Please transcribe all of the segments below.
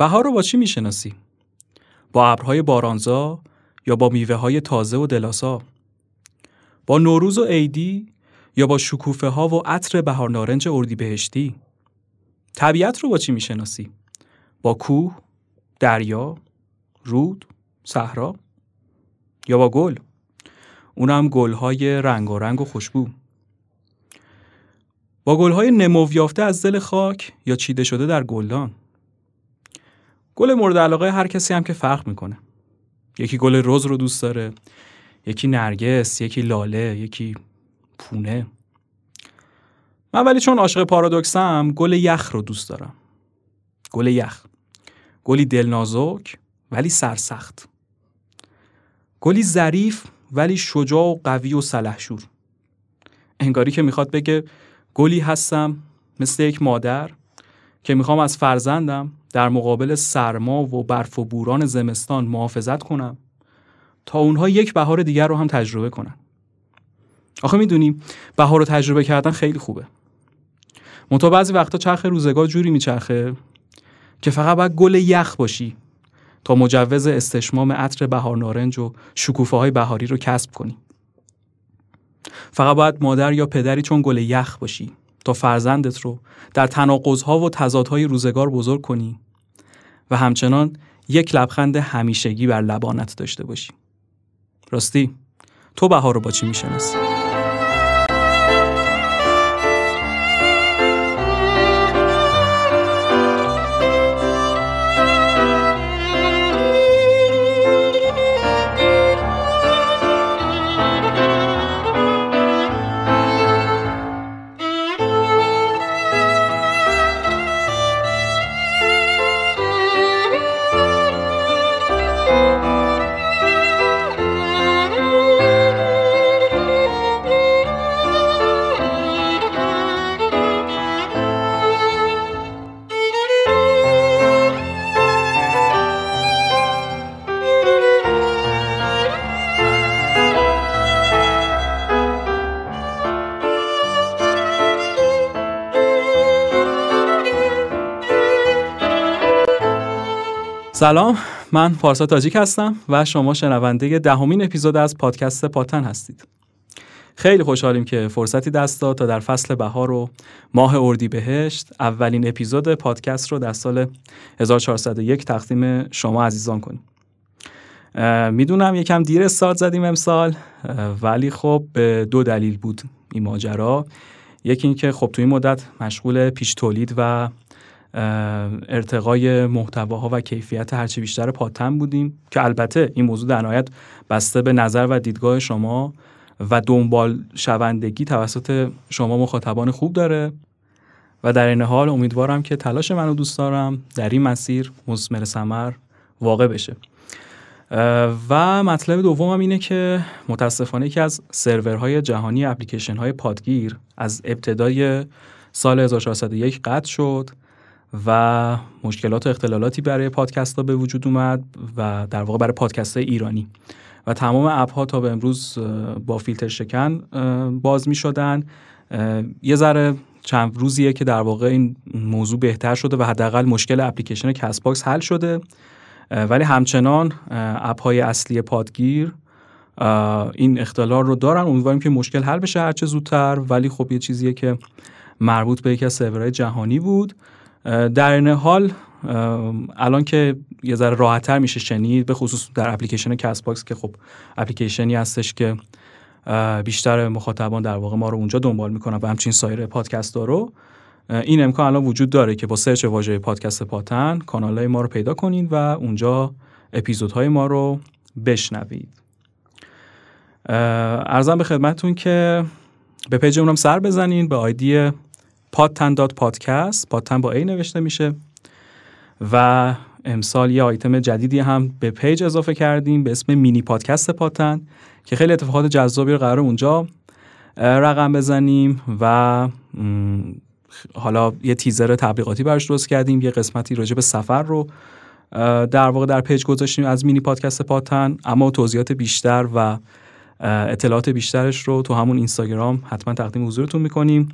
بهار رو با چی می‌شناسی؟ با ابرهای بارانزا یا با میوه های تازه و دلاسا؟ با نوروز و عیدی یا با شکوفه ها و عطر بهار نارنج بهشتی؟ طبیعت رو با چی می‌شناسی؟ با کوه، دریا، رود، صحرا یا با گل؟ اونم گلهای رنگ و رنگ و خوشبو با گلهای نمو یافته از دل خاک یا چیده شده در گلدان گل مورد علاقه هر کسی هم که فرق می‌کنه. یکی گل رز رو دوست داره یکی نرگس یکی لاله یکی پونه. من ولی چون عاشق پارادوکسم گل یخ رو دوست دارم. گل یخ. گلی دلنازک ولی سرسخت. گلی ظریف ولی شجاع و قوی و سلحشور. انگاری که می‌خواد بگه گلی هستم مثل یک مادر که می‌خوام از فرزندم در مقابل سرما و برف و بوران زمستان محافظت کنم تا اونها یک بهار دیگر رو هم تجربه کنن. آخه می‌دونیم بهار رو تجربه کردن خیلی خوبه. منتها بعضی وقتا چرخ روزگار جوری میچرخه که فقط باید گل یخ باشی تا مجوز استشمام عطر بهار نارنج و شکوفه های بهاری رو کسب کنی. فقط باید مادر یا پدری چون گل یخ باشی. تا فرزندت رو در تناقضها و تضادهای روزگار بزرگ کنی و همچنان یک لبخند همیشگی بر لبانت داشته باشی راستی تو بهار رو با چی می‌شناسی؟ سلام من پارسا تاجیک هستم و شما شنونده دهمین اپیزود از پادکست پاتن هستید. خیلی خوشحالیم که فرصتی دست داد تا در فصل بهار و ماه اردی بهشت اولین اپیزود پادکست رو در سال 1401 تقدیم شما عزیزان کنیم. می‌دونم یکم دیر استارت زدیم امسال ولی خب به دو دلیل بود این ماجرا. یکی اینکه خب تو این مدت مشغول پیش تولید و ارتقای محتواها و کیفیت هرچی بیشتر پاتن بودیم که البته این موضوع در نهایت بسته به نظر و دیدگاه شما و دنبال شوندگی توسط شما مخاطبان خوب داره. و در این حال امیدوارم که تلاش منو دوست دارم در این مسیر مزمر سمر واقع بشه. و مطلب دومم اینه که متاسفانه یکی از سرورهای جهانی اپلیکیشن های پادگیر از ابتدای سال 1401 قطع شد. و مشکلات و اختلالاتی برای پادکست ها به وجود اومد و در واقع برای پادکست های ایرانی. و تمام اپ ها تا به امروز با فیلتر شکن باز می شدن. یه ذره چند روزیه که در واقع این موضوع بهتر شده و حداقل مشکل اپلیکیشن کست باکس حل شده. ولی همچنان اپ های اصلی پادگیر این اختلال رو دارن. امیدواریم که مشکل حل بشه هرچه زودتر. ولی خب یه چیزیه که مربوط به یکی از سرورهای جهانی بود. در این حال الان که یه ذره راحتتر میشه شنید به خصوص در اپلیکیشن کست باکس که خب اپلیکیشنی هستش که بیشتر مخاطبان در واقع ما رو اونجا دنبال می‌کنن و همچین سایر پادکست رو این امکان الان وجود داره که با search واژه پادکست پادتن کانال های ما رو پیدا کنید و اونجا اپیزودهای ما رو بشنوید. عرضم به خدمتتون که به page اونم سر بزنین به آیدی پادتن dot podcast پادتن با A نوشته میشه. و امسال یه آیتم جدیدی هم به page اضافه کردیم به اسم مینی پادکست پادتن که خیلی اتفاقات جذابی رو قراره اونجا رقم بزنیم و حالا یه تیزر تبلیغاتی براش درست کردیم یه قسمتی راجع به سفر رو در واقع در page گذاشتیم از مینی پادکست پادتن اما توضیحات بیشتر و اطلاعات بیشترش رو تو همون اینستاگرام حتما تقدیم حضورتون می‌کنیم.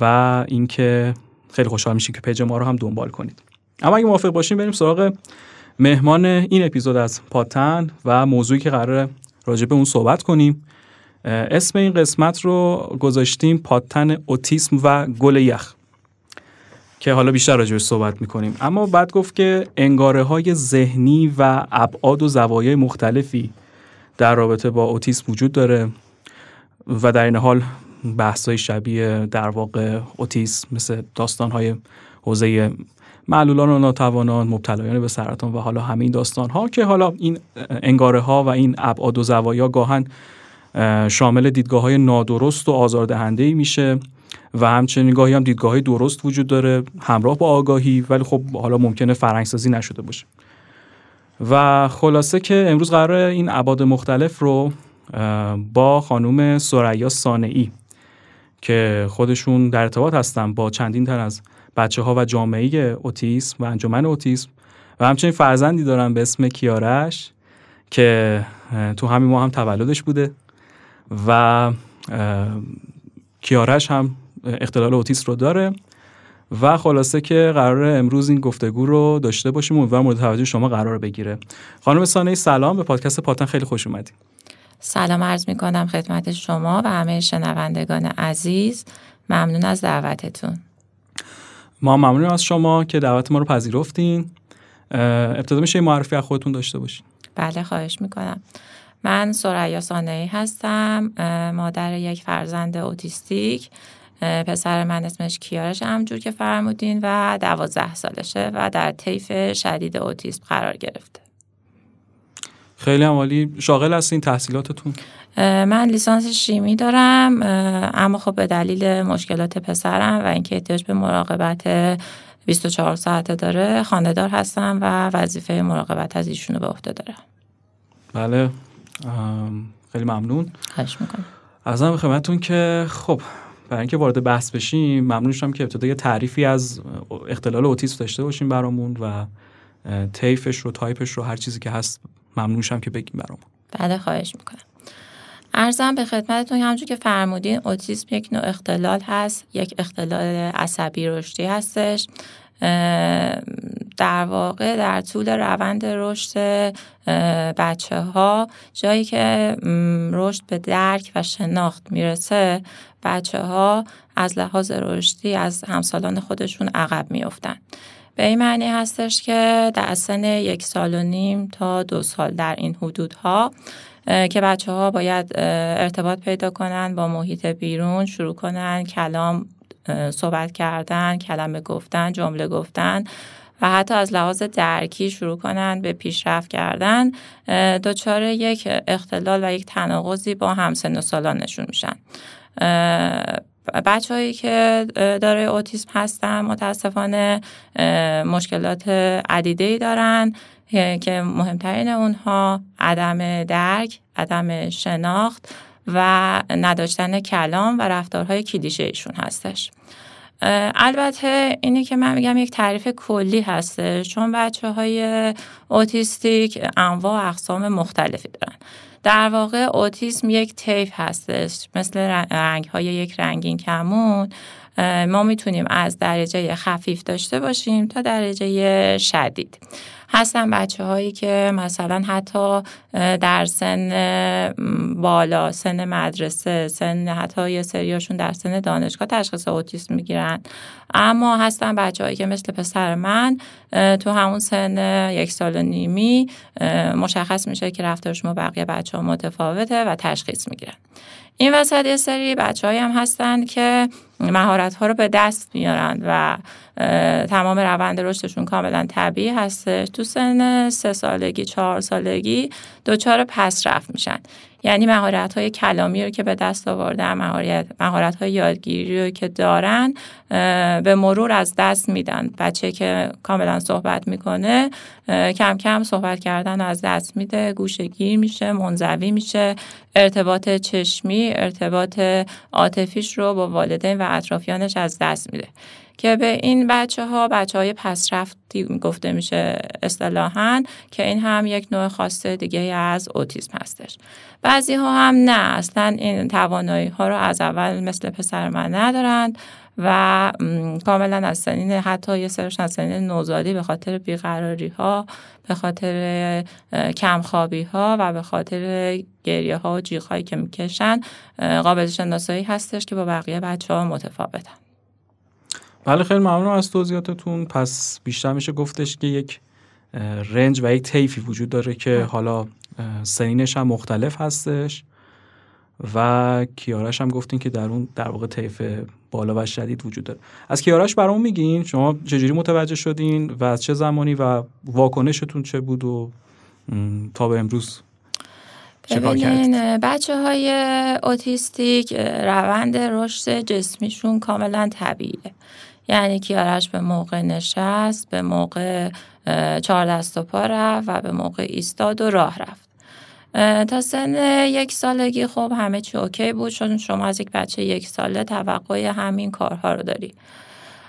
و اینکه خیلی خوشحال میشیم که page ما رو هم دنبال کنید. اما اگه موافق باشیم بریم سراغ مهمان این اپیزود از پادتن و موضوعی که قراره راجع به اون صحبت کنیم. اسم این قسمت رو گذاشتیم پادتن اوتیسم و گل یخ که حالا بیشتر راجع صحبت می‌کنیم. اما بعد گفت که انگاره های ذهنی و ابعاد و زوایای مختلفی در رابطه با اوتیسم وجود داره و در این حال بحث های شبیه در واقع اوتیسم مثل داستان های حوزه معلولان و ناتوانان مبتلایان به سرطان و حالا همین داستان ها که حالا این انگاره ها و این ابعاد و زوایا گاهن شامل دیدگاه های نادرست و آزاردهنده ای میشه و همچنین گاهی هم دیدگاه های درست وجود داره همراه با آگاهی ولی خب حالا ممکنه فرنگسازی نشده باشه. و خلاصه که امروز قرار این ابعاد مختلف رو با خانوم سریا سانعی که خودشون در ارتباط هستن با چندین تن از بچه ها و جامعه اوتیسم و انجمن اوتیسم و همچنین فرزندی دارن به اسم کیارش که تو همین ماه هم تولدش بوده و کیارش هم اختلال اوتیسم رو داره و خلاصه که قرار امروز این گفتگو رو داشته باشیم امیدوارم مورد توجه شما قرار بگیره. خانم سانه سلام. به پادکست پاتن خیلی خوش اومدید سلام عرض می کنم خدمت شما و همه شنوندگان عزیز. ممنون از دعوتتون. ما ممنون از شما که دعوت ما رو پذیرفتین. ابتدا میشه معرفی از خودتون داشته باشین. بله خواهش می‌کنم. من سریا سانهی هستم. مادر یک فرزند اوتیستیک. پسر من اسمش کیارش همجور که فرمودین و دوازده سالشه و در طیف شدید اوتیسم قرار گرفته. خیلی عمالی شاغل هستین تحصیلاتتون؟ من لیسانس شیمی دارم اما خب به دلیل مشکلات پسرم و اینکه احتیاج به مراقبت 24 ساعته داره خاندار هستم و وظیفه مراقبت از ایشونو به عهده دارم. بله. خیلی ممنون. خواهش می‌کنم. ازم خدمتتون که خب برای اینکه وارد بحث بشیم ممنون شدم که ابتدا یه تعریفی از اختلال اوتیسم داشته باشیم برامون و طیفش رو تایپش رو هر چیزی که هست ممنون شدم که بگیم برامون. بله خواهش می‌کنم. ارزم به خدمتتون همونجور که فرمودین اوتیسم یک نوع اختلال هست. یک اختلال عصبی رشدی هستش. در واقع در طول روند رشد بچه ها جایی که رشد به درک و شناخت می‌رسه بچه ها از لحاظ رشدی از همسالان خودشون عقب میفتن به این معنی هستش که در سن یک سال و نیم تا دو سال در این حدودها که بچه ها باید ارتباط پیدا کنن با محیط بیرون شروع کنن کلام صحبت کردن کلمه گفتن جمله گفتن و حتی از لحاظ درکی شروع کنن به پیشرفت کردن. دچار یک اختلال و یک تناقضی با همسن و سالانشون میشن. بچه هایی که داره اوتیسم هستن متاسفانه مشکلات عدیده ای دارن که مهمترین اونها عدم درک، عدم شناخت و نداشتن کلام و رفتارهای کلیشه ایشون هستش. البته اینی که من میگم یک تعریف کلی هسته چون بچه های اوتیستیک انواع و اقسام مختلفی دارن در واقع اوتیسم یک تیف هستش مثل رنگ های یک رنگین کمون. ما می‌تونیم از درجه خفیف داشته باشیم تا درجه شدید. هستن بچه هایی که مثلا حتی در سن بالا سن مدرسه سن حتی یه سریاشون در سن دانشگاه تشخیص اوتیسم می‌گیرن. اما هستن بچه هایی که مثل پسر من تو همون سن یک سال و نیمی مشخص میشه که رفتارشون با بقیه بچه ها متفاوته و تشخیص می‌گیرن. این وسط یه سری بچه هم هستن که مهارت ها رو به دست میارن و تمام روند رشدشون کاملا طبیعی هستش. تو سن سه سالگی چهار سالگی دچار پس رفت میشن. یعنی مهارت های کلامی رو که به دست آوردن مهارت های یادگیری رو که دارن به مرور از دست میدن. بچه که کاملا صحبت می‌کنه کم کم صحبت کردن از دست میده. گوشگیر میشه منزوی میشه. ارتباط چشمی ارتباط عاطفیش رو با والدین و اطرافیانش از دست میده. که به این بچه ها بچه های پسرفتی گفته میشه اصطلاحا که این هم یک نوع خاص دیگه از اوتیسم هستش. بعضی ها هم نه اصلا این توانایی ها رو از اول مثل پسر من ندارند. و کاملا از سنین حتی یه سرش از سنین نوزادی به خاطر بیقراری ها به خاطر کمخوابی ها و به خاطر گریه ها و جیغ هایی که می‌کشن قابل شناسایی هستش که با بقیه بچه ها متفاوتن. بله خیلی ممنون از توضیحاتتون. پس بیشتر میشه گفتش که یک رنج و یک طیفی وجود داره که حالا سنینش هم مختلف هستش و کیارش هم گفتین که در اون در واقع طیف بالا و شدید وجود داره. از کیارش برامون میگین؟ شما چجوری متوجه شدین و از چه زمانی و واکنشتون چه بود و تا به امروز ببینین بچه های اوتیستیک روند رشد جسمیشون کاملا طبیعیه. یعنی کیارش به موقع نشست به موقع چهار دست و پا رفت و به موقع ایستاد و راه رفت. تا سن یک سالگی خب همه چی اوکی بود چون شما از یک بچه یک ساله توقع همین کارها رو داری.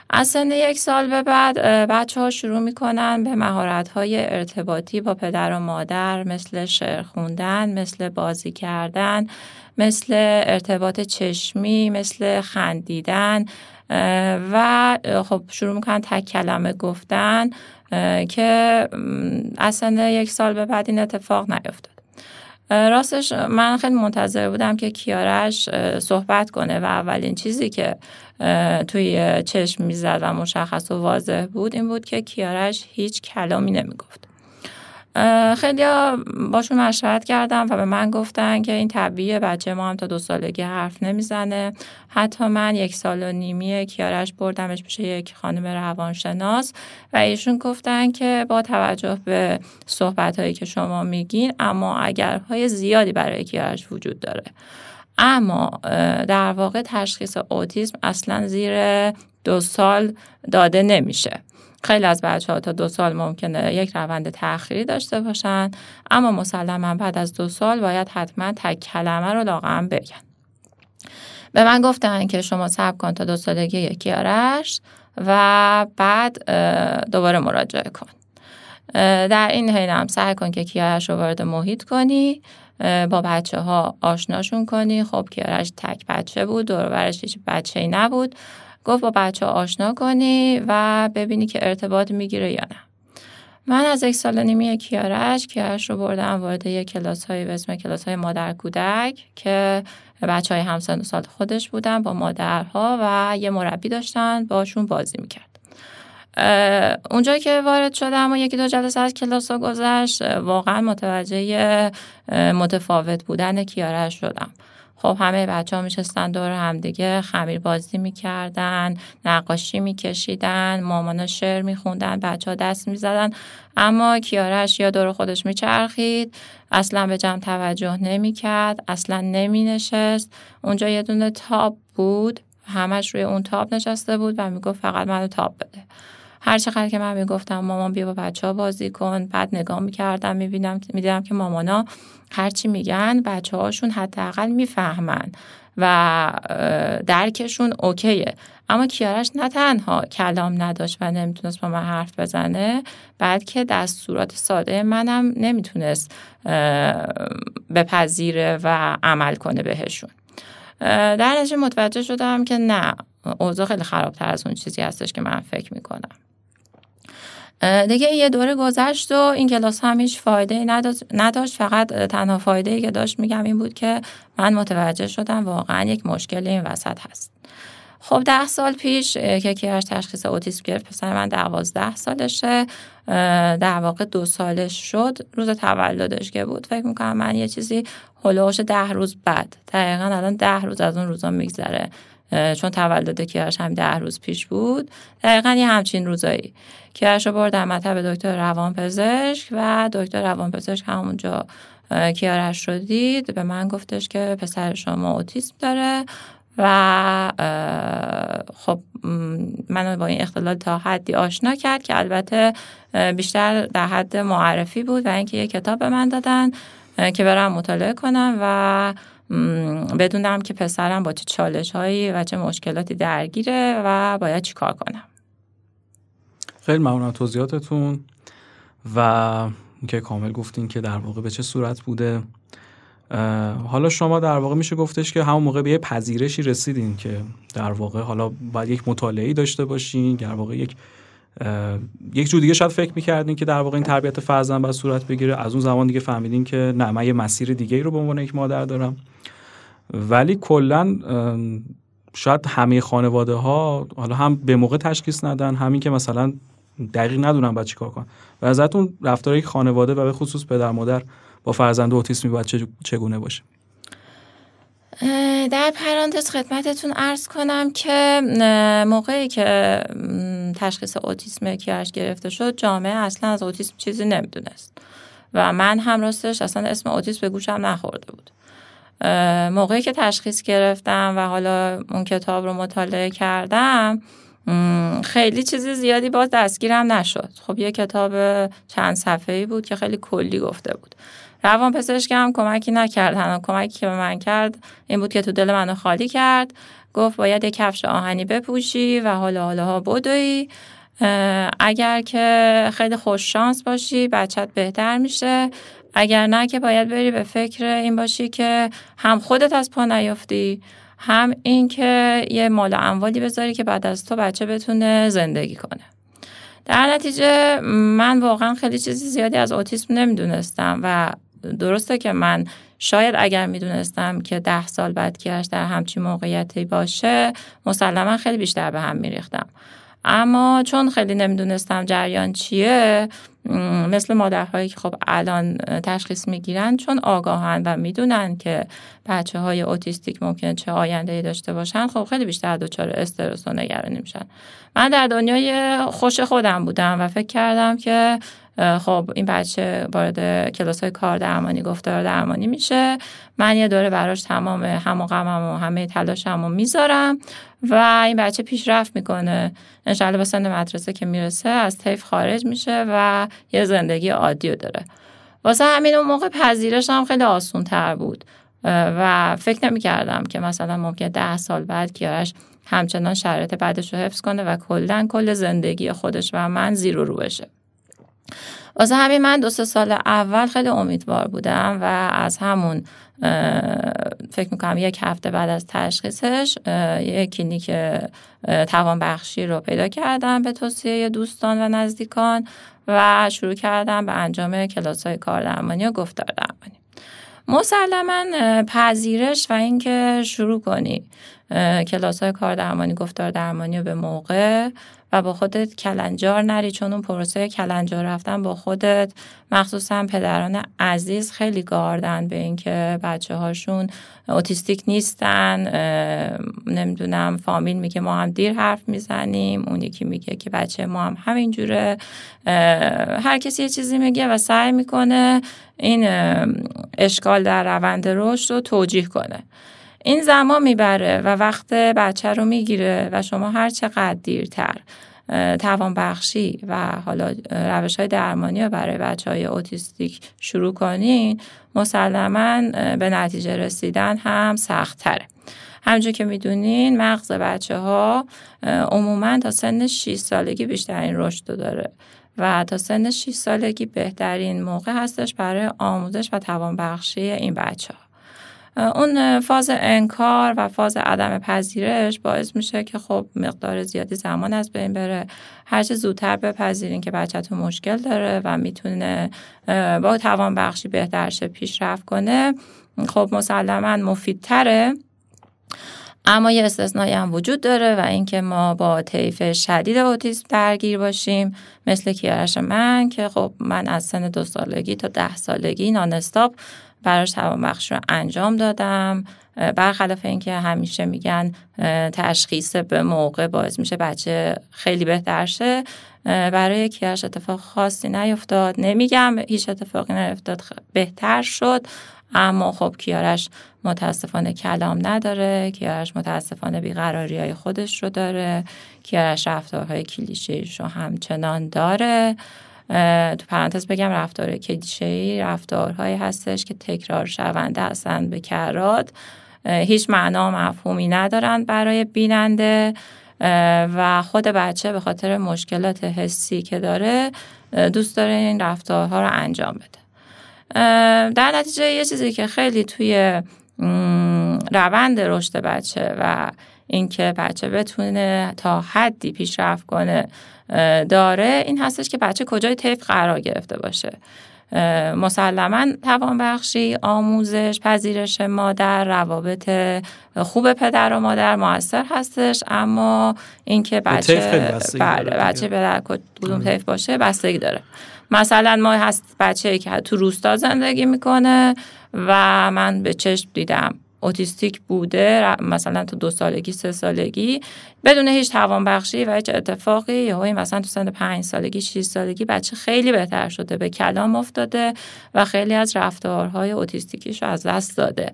از سن یک سال به بعد بچه ها شروع می‌کنن به مهارت های ارتباطی با پدر و مادر مثل شعر خوندن مثل بازی کردن مثل ارتباط چشمی مثل خندیدن و خب شروع می‌کنن تک کلمه گفتن که سن یک سال به بعد این اتفاق نیفتاد. راستش من خیلی منتظر بودم که کیارش صحبت کنه و اولین چیزی که توی چشم می‌زد و مشخص و واضح بود این بود که کیارش هیچ کلامی نمی‌گفت. خیلی باشون مشورت کردم و به من گفتن که این طبیعه بچه ما هم تا دو سالگی حرف نمی‌زنه. حتی من یک سال و نیمی کیارش بردمش بشه یک خانم روانشناس و ایشون گفتن که با توجه به صحبت هایی که شما میگین اما اگرهای زیادی برای کیارش وجود داره. اما در واقع تشخیص اوتیسم اصلا زیر دو سال داده نمیشه. خیلی از بچه ها تا دو سال ممکنه یک روند تأخیری داشته باشن اما مسلما بعد از دو سال باید حتما تک کلمه رو لاغم بگن. به من گفتن که شما صبر کن تا دو سالگی یکی آرش و بعد دوباره مراجعه کن. در این حین هم سعی کن که کیارش رو وارد محیط کنی با بچه ها آشناشون کنی. خب کیارش تک بچه بود دور هیچ بچه ای نبود. گفت با بچه آشنا کنی و ببینی که ارتباط می‌گیره یا نه. من از یک سال نیمی کیارش کیارش رو بردم وارد یک کلاس های به اسم کلاس های مادر کودک که بچه های همسن سال خودش بودن با مادرها و یه مربی داشتن باشون بازی می‌کرد. اونجا که وارد شدم و یکی دو جلسه از کلاس ها گذشت واقعا متوجه متفاوت بودن کیارش شدم. خب همه بچه ها میشستن دور همدیگه خمیر بازی می‌کردن نقاشی میکشیدن مامانا شعر میخوندن بچه ها دست می‌زدن. اما کیارش یا دور خودش میچرخید اصلا به جمع توجه نمی‌کرد اصلا نمینشست. اونجا یه دونه تاب بود همش روی اون تاب نشسته بود و می‌گفت فقط منو تاب بده. هر چقدر که من می‌گفتم مامان بیا با بچه ها بازی کن. بعد نگاه می‌کردم می‌بینم می‌دیدم که مامانا هرچی میگن بچه هاشون حداقل می‌فهمن و درکشون اوکیه. اما کیارش نه تنها کلام نداشت و نمی‌تونست با من حرف بزنه بلکه دستورات ساده منم نمی‌تونست بپذیره و عمل کنه بهشون. در نتیجه متوجه شدم که نه اوضاع خیلی خرابتر از اون چیزی هستش که من فکر می‌کنم. دیگه یه دوره گذشت و این کلاس هم هیچ فایده نداشت فقط تنها فایده که داشت میگم این بود که من متوجه شدم واقعا یک مشکل این وسط هست. خب ده سال پیش که کیارش تشخیص اوتیسم گرفت پسر من دوازده سالشه. در واقع دو سالش شد. روز تولدش که بود فکر می‌کنم من یه چیزی هلوش ده روز بعد. دقیقا الان ده روز از اون روزا میگذره. چون تولد کیارش هم ده روز پیش بود. دقیقا یه همچین روزایی. کیارش رو بردم مطب دکتر روانپزشک و دکتر روانپزشک همونجا کیارش رو دید. به من گفتش که پسر شما اوتیسم داره و خب منو با این اختلال تا حدی آشنا کرد که البته بیشتر در حد معرفی بود و اینکه یه کتاب به من دادن که برم مطالعه کنم و بدونم که پسرم با چه چالش هایی و چه مشکلاتی درگیره و باید چی کار کنم. خیلی ممنون توضیحاتتون و که کامل گفتین که در واقع به چه صورت بوده. حالا شما در واقع میشه گفتش که همون موقع به یه پذیرشی رسیدین که در واقع حالا باید یک مطالعه داشته باشین در واقع یک یک جور دیگه شاید فکر می‌کردین که در واقع این تربیت فرزند باید صورت بگیره. از اون زمان دیگه فهمیدین که نه من یه مسیر دیگه ای رو به عنوان یک مادر دارم. ولی کلا شاید همه خانواده ها حالا هم به موقع تشخیص ندن همین که مثلا دقیق ندونن باید چیکار کنن. و ازتون یک خانواده و به خصوص پدر مادر با فرزند اوتیسمی باید چگونه باشه؟ در پرانتز خدمتتون ارز کنم که موقعی که تشخیص اوتیسم کیارش گرفته شد جامعه اصلا از اوتیسم چیزی نمی‌دونست. و من هم راستش اصلا اسم اوتیسم به گوشم نخورده بود. موقعی که تشخیص گرفتم و حالا اون کتاب رو مطالعه کردم خیلی چیزی زیادی باز دستگیرم نشد. خب یه کتاب چند صفحه‌ای بود که خیلی کلی گفته بود. روان پزشک هم کمکی نکرد. تنها کمکی که به من کرد این بود که تو دل منو خالی کرد. گفت باید یک کفش آهنی بپوشی و حالا حالا ها بدوی. اگر که خیلی خوش شانس باشی بچت بهتر میشه. اگر نه که باید بری به فکر این باشی که هم خودت از پا نیفتی هم این که یه مال اموالی بذاری که بعد از تو بچه بتونه زندگی کنه. در نتیجه من واقعا خیلی چیزی زیادی از اوتیسم نمی‌دونستم و درسته که من شاید اگر می‌دونستم که ده سال بعد کیش در همچین موقعیتی باشه مسلما خیلی بیشتر به هم میریختم. اما چون خیلی نمی‌دونستم جریان چیه مثل مادرهایی که خب الان تشخیص می‌گیرن چون آگاهن و می‌دونن که بچه های اوتیستیک ممکن چه آینده داشته باشن خب خیلی بیشتر دچار استرس و نگرانی میشن. من در دنیای خوش خودم بودم و فکر کردم که خب این بچه وارد کلاس های کار درمانی گفتار درمانی میشه. من یه دوره براش تمام هم و غمم و همه تلاشم رو می‌ذارم و این بچه پیشرفت می‌کنه. انشالله به سن مدرسه که می‌رسه از طیف خارج میشه و یه زندگی عادی داره. واسه همین اون موقع پذیرش هم خیلی آسون تر بود و فکر نمی کردم که مثلا ممکن ده سال بعد کیارش همچنان شرایط بعدش رو حفظ کنه و کلا کل زندگی خودش و من زیرو رو بشه واسه همین من دو سه سال اول خیلی امیدوار بودم و از همون فکر می‌کنم یک هفته بعد از تشخیصش یک کلینیک توانبخشی رو پیدا کردم به توصیه دوستان و نزدیکان و شروع کردم به انجام کلاس های کار درمانی و گفتار درمانی. مسلما پذیرش و اینکه شروع کنی کلاس های کار درمانی گفتار درمانی رو به موقع و با خودت کلنجار نری چون اون پروسه کلنجار رفتن با خودت مخصوصا پدران عزیز خیلی گاردن به اینکه بچه هاشون اوتیستیک نیستن نمی‌دونم فامیل میگه ما هم دیر حرف می‌زنیم اون یکی میگه که بچه ما هم همینجوره هر کسی یه چیزی میگه و سعی می‌کنه این اشکال در روند رشد رو توجیه کنه. این زمان می‌بره و وقت بچه رو می‌گیره و شما هر چقدر دیرتر توان بخشی و حالا روش های درمانی رو برای بچه های اوتیستیک شروع کنین مسلما به نتیجه رسیدن هم سختتره همچون که می‌دونین مغز بچه ها عموما تا سن 6 سالگی بیشترین رشد داره و تا سن 6 سالگی بهترین موقع هستش برای آموزش و توانبخشی این بچه ها. اون فاز انکار و فاز عدم پذیرش باعث میشه که خب مقدار زیادی زمان از بین بره. هرچه زودتر بپذیرین که بچهتون مشکل داره و می‌تونه با توان بخشی بهترش پیشرفت کنه خب مسلما مفیدتره. اما یه استثنایی هم وجود داره و اینکه ما با طیف شدید اوتیسم درگیر باشیم. مثل کیارش من که خب من از سن دو سالگی تا ده سالگی نانستاپ براش توانبخش رو انجام دادم. برخلاف اینکه همیشه میگن تشخیص به موقع باعث میشه بچه خیلی بهتر شه برای کیارش اتفاق خاصی نیفتاد. نمیگم هیچ اتفاقی نیفتاد بهتر شد اما خب کیارش متاسفانه کلام نداره کیارش متاسفانه بیقراری های خودش رو داره کیارش رفتارهای کلیشه رو همچنان داره. تو پرانتز بگم رفتار کلیشه‌ای رفتارهایی هستش که تکرار شونده هستند به کرات. هیچ معنا و مفهومی ندارند برای بیننده. و خود بچه به خاطر مشکلات حسی که داره دوست داره این رفتارها رو انجام بده. در نتیجه یه چیزی که خیلی توی روند رشد بچه و اینکه بچه بتونه تا حدی پیشرفت کنه داره این هستش که بچه کجای طیف قرار گرفته باشه. مسلما توانبخشی آموزش پذیرش مادر روابط خوب پدر و مادر موثر هستش اما اینکه بچه بله بچه به کدوم طیف باشه بستگی داره. مثلا ما هست بچه که تو روستا زندگی می‌کنه و من به چشم دیدم. اوتیستیک بوده مثلا تو دو سالگی سه سالگی بدون هیچ توانبخشی و هیچ اتفاقی. یا مثلا تو سن پنج سالگی شیش سالگی بچه خیلی بهتر شده به کلام افتاده و خیلی از رفتارهای اوتیستیکیش از دست داده.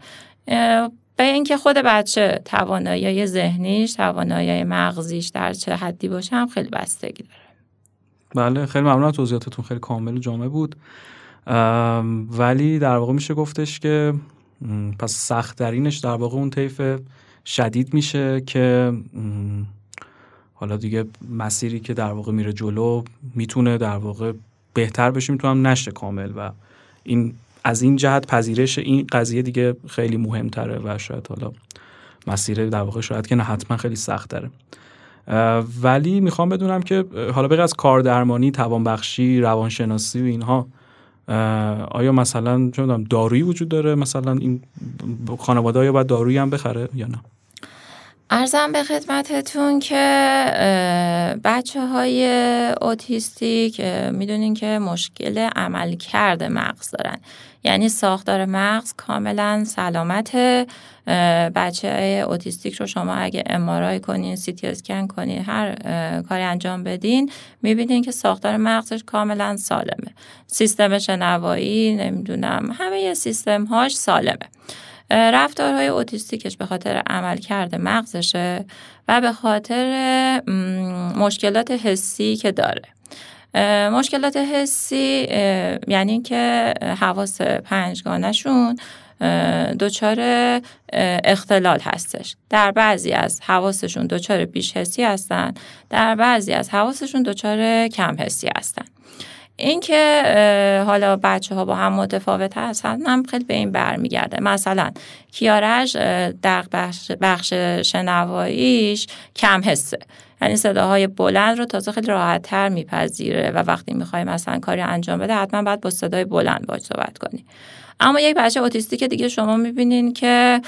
به اینکه خود بچه توانایی ذهنیش توانایی مغزیش در چه حدی باشه هم خیلی بستگی داره. بله خیلی ممنون توضیحاتتون خیلی کامل و جامع بود. ولی در واقع میشه گفتش که پس سختترینش در واقع اون طیف شدید میشه که حالا دیگه مسیری که در واقع میره جلو می‌تونه در واقع بهتر بشه می‌تونم نشه کامل و این از این جهت پذیرش این قضیه دیگه خیلی مهمتره و شاید حالا مسیر در واقع شاید که نه حتما خیلی سخت داره ولی می‌خوام بدونم که حالا بغیر از کاردرمانی توانبخشی روانشناسی و اینها آیا مثلا چه دارویی وجود داره؟ مثلا این خانواده آیا باید دارویی هم بخره یا نه؟ ارزم به خدمتتون که بچه های اوتیستیک می‌دونین که مشکل عملکرد مغز دارن. یعنی ساختار مغز کاملا سلامت بچه اوتیستیک رو شما اگه ام‌آرآی کنین سی‌تی اسکن کنین هر کاری انجام بدین می‌بینین که ساختار مغزش کاملا سالمه. سیستم شنوایی نمی‌دونم همه سیستم هاش سالمه. رفتارهای اوتیستیکش به خاطر عملکرد مغزشه و به خاطر مشکلات حسی که داره. مشکلات حسی یعنی اینکه حواس پنجگانشون دچار اختلال هستش. در بعضی از حواسشون دچار بیش حسی هستن در بعضی از حواسشون دچار کم حسی هستن. اینکه حالا بچه ها با هم متفاوت هستن هم خیلی به این برمیگرده. مثلا کیارش در بخش, بخش شنواییش کم حسه. یعنی صداهای بلند رو تازه خیلی راحت تر میپذیره و وقتی می‌خوای مثلا کاری انجام بده حتما باید با صدای بلند باید صحبت کنی. اما یک بچه اوتیستی که دیگه شما می‌بینین که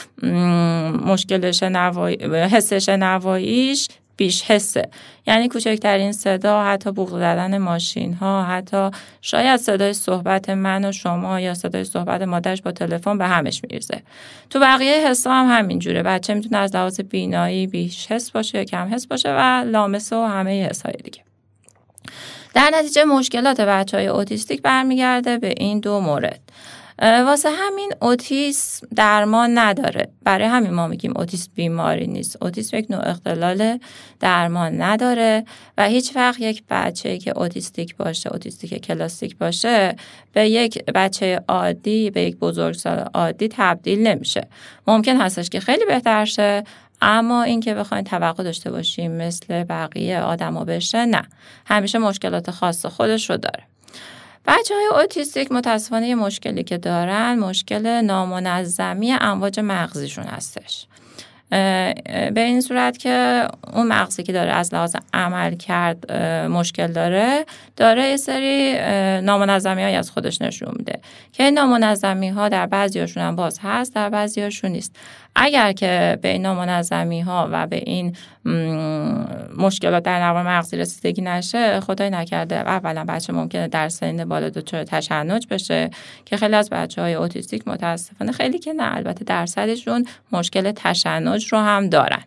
مشکل شنوایی حس شنواییش بیش حسه. یعنی کوچکترین صدا حتی بوق زدن ماشین ها حتی شاید صدای صحبت من و شما یا صدای صحبت مادرش با تلفن به همش میرزه تو بقیه حسا هم همینجوره. بچه می‌تونه از لحاظ بینایی بیش حس باشه یا کم حس باشه و لامسه و همه حسای دیگه. در نتیجه مشکلات بچه های اوتیستیک برمیگرده به این دو مورد. واسه همین اوتیسم درمان نداره. برای همین ما میگیم اوتیسم بیماری نیست. اوتیسم یک نوع اختلال درمان نداره و هیچ وقت یک بچه که اوتیستیک باشه اوتیستیک کلاسیک باشه به یک بچه عادی به یک بزرگسال عادی تبدیل نمیشه. ممکن هستش که خیلی بهتر شه اما اینکه بخواین توقع داشته باشیم مثل بقیه آدما بشه نه. همیشه مشکلات خاص خودش رو داره. بچه های اوتیستیک متاسفانه یه مشکلی که دارن مشکل نامنظمی امواج مغزیشون هستش. به این صورت که اون مغزی که داره از لحاظ عمل کرد مشکل داره داره یه سری نامنظمی های از خودش نشون میده. که این نامنظمی ها در بعضی هاشون هم باز هست در بعضی هاشون نیست. اگر که به این نامنظمی ها و به این مشکلات در نوار مغزی رسیدگی نشه خدای نکرده اولا بچه ممکنه در سن بالا دچار تشنج بشه که خیلی از بچه های اوتیستیک متاسفانه خیلی که نه البته درصدشون مشکل تشنج رو هم دارن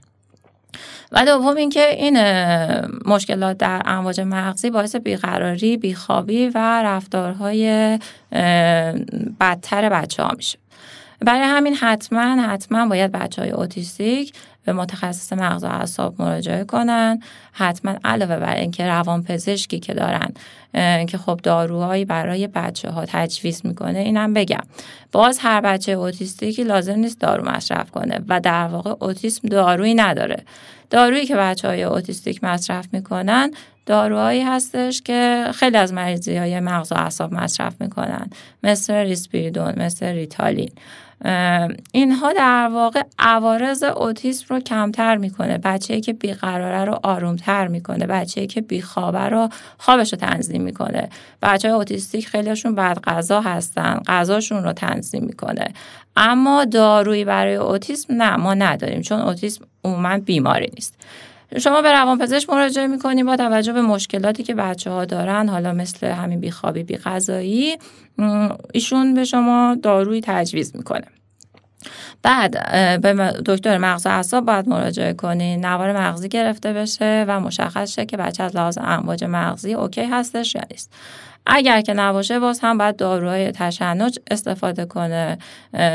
و دوم اینکه این مشکلات در امواج مغزی باعث بیقراری، بیخوابی و رفتارهای بدتر بچه ها میشه. برای همین حتما حتما باید بچه های اوتیستیک به متخصص مغز و اعصاب مراجعه کنن. حتما علاوه بر اینکه روان پزشکی که دارن که خب داروهایی برای بچه ها تجویز می‌کنه اینم بگم. باز هر بچه اوتیستیکی لازم نیست دارو مصرف کنه و در واقع اوتیسم دارویی نداره. دارویی که بچه های اوتیستیک مصرف می‌کنن داروهایی هستش که خیلی از مریضی های مغز و اعصاب مصرف می‌کنن. مثل ریسپیریدون مثل ریتالین. اینها در واقع عوارض اوتیسم رو کمتر می‌کنه. بچه که بیقراره رو آرومتر می‌کنه. بچه که بیخوابه رو خوابش رو تنظیم می‌کنه. بچه های اوتیستیک خیلیشون بدغذا هستن. غذاشون رو تنظیم می‌کنه. اما دارویی برای اوتیسم نه ما نداریم. چون اوتیسم عموما بیماری نیست. شما به روانپزشک مراجعه می‌کنید با توجه به مشکلاتی که بچه ها دارن حالا مثل همین بیخوابی بی غذایی ایشون به شما داروی تجویز می‌کنه. بعد به دکتر مغز و اعصاب باید مراجعه کنید نوار مغزی گرفته بشه و مشخص شه که بچه از لحاظ امواج مغزی اوکی هستش یا نیست. اگر که نباشه باز هم باید داروهای تشنج استفاده کنه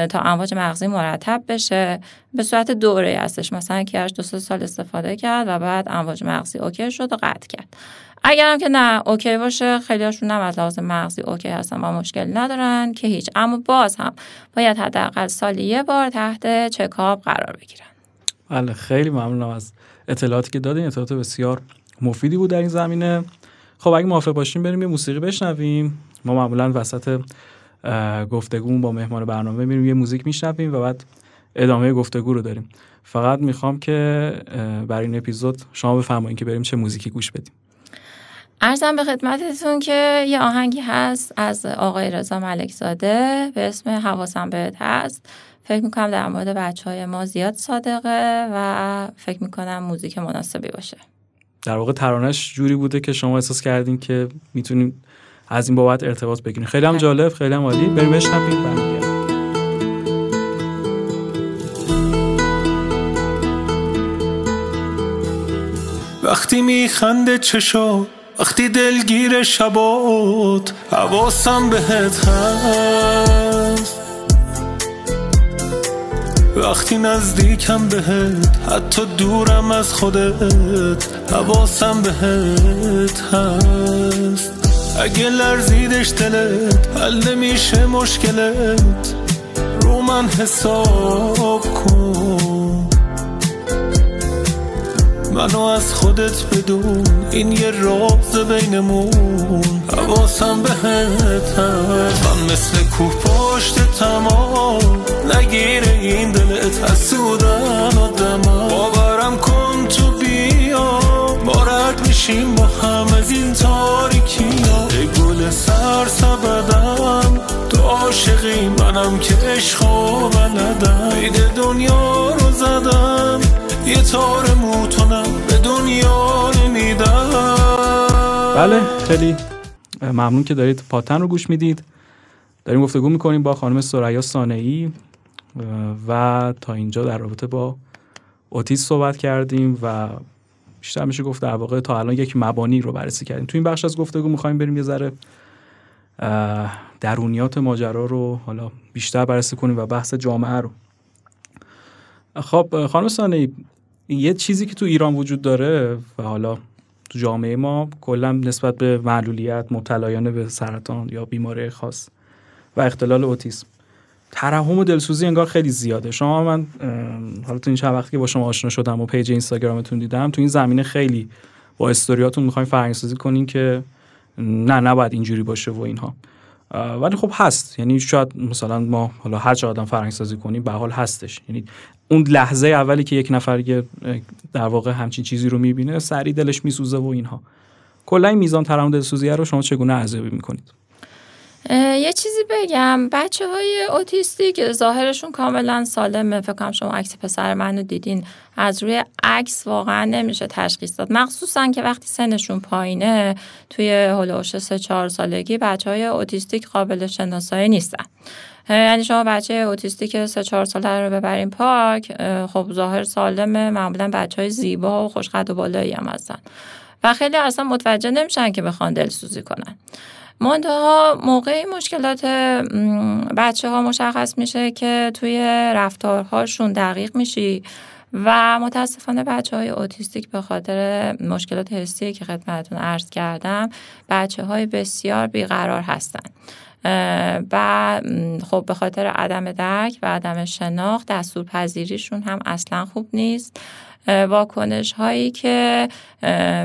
تا امواج مغزی مرتب بشه. به صورت دوره هستش. مثلا که دو سال استفاده کرد و بعد امواج مغزی okay شد و قطع کرد. اگرم که نه okay باشه. خیلی هاشون هم از لحاظ مغزی okay هستن و مشکل ندارن که هیچ. اما باز هم باید حداقل سالی یه بار تحت چکاپ قرار بگیرن. بله خیلی ممنونم از اطلاعاتی که دادین. اطلاعات بسیار مفیدی بود در این زمینه. خب اگه موافق باشیم بریم یه موسیقی بشنویم. ما معمولا وسط گفتگو با مهمان برنامه میریم یه موزیک میشنویم و بعد ادامه گفتگو رو داریم. فقط می‌خوام که برای این اپیزود شما بفرمایید که بریم چه موزیکی گوش بدیم. ارزم به خدمتتون که یه آهنگی هست از آقای رضا ملکزاده به اسم حواسم بهت هست. فکر می‌کنم در مورد بچه های ما زیاد صادقه و فکر می‌کنم موزیک مناسبی باشه. در واقع ترانش جوری بوده که شما احساس کردین که می‌تونیم از این بابت ارتباط بگیریم خیلی هم. جالب خیلی هم عالی. بریم بشنویم برمیگردیم وقتی میخنده چشات وقتی دلگیر شبات حواسم بهت هست. وقتی نزدیکم بهت حتی دورم از خودت حواسم بهت هست. اگه لرزیدش دلت حل نمیشه مشکلت. رو من حساب کن. منو از خودت بدون این یه راز بینمون. حواسم بهت هست. من مثل کوه پشت تمام نگیره این دلت. حسودن و دما باورم کن تو بیا. بارد میشیم با هم از این تاریکی ای گل سر سبدم تو عاشقی. منم که عشقا بلدم عید دنیا رو زدم یه تار موتونم بله خیلی ممنون که دارید پاتن رو گوش می‌دید. داریم گفتگو می‌کنیم با خانم سریا سانعی و تا اینجا در رابطه با اوتیس صحبت کردیم و بیشتر میشه گفت در واقع تا الان یک مبانی رو بررسی کردیم. تو این بخش از گفتگو می‌خوایم بریم یه ذره درونیات ماجرا رو حالا بیشتر بررسی کنیم و بحث جامعه رو. خب خانم سانعی یه چیزی که تو ایران وجود داره و حالا تو جامعه ما کلا نسبت به معلولیت مبتلایان به سرطان یا بیماری خاص و اختلال اوتیسم. ترحم و دلسوزی انگار خیلی زیاده. شما من حالا تو این چند وقتی که با شما آشنا شدم و پیج اینستاگرامتون دیدم تو این زمینه خیلی با استوریاتون می‌خوایم فرهنگسازی کنین که نه نباید اینجوری باشه و اینها. ولی خب هست. یعنی شاید مثلا ما حالا هر چه آدم فرهنگ سازی کنیم به حال هستش. یعنی اون لحظه اولی که یک نفر در واقع همچین چیزی رو می‌بینه سری دلش میسوزه و اینها. کلا این میزان ترحم دلسوزیه رو شما چگونه ارزیابی می‌کنید؟ یه چیزی بگم. بچه های اوتیستیک ظاهرشون کاملا سالمه. فکر کنم شما عکس پسر منو دیدین. از روی عکس واقعا نمیشه تشخیص داد. مخصوصا که وقتی سنشون پایینه توی هلوش سه چهار سالگی بچه های اوتیستیک قابل شناسایی نیستن. یعنی شما بچه اوتیستیک سه چهار ساله رو ببرین پارک خب ظاهر سالمه معمولا بچه های زیبا و خوشقد و بالایی هم هستن. و خیلی اصلا متوجه نمیشن که بخوان دلسوزی کنن. منتها موقعی مشکلات بچه ها مشخص میشه که توی رفتارهاشون دقیق میشی و متاسفانه بچه های اوتیستیک به خاطر مشکلات حسی که خدمتتون عرض کردم بچه های بسیار بیقرار هستند و خب به خاطر عدم درک و عدم شناخت دستور پذیریشون هم اصلا خوب نیست. واکنش هایی که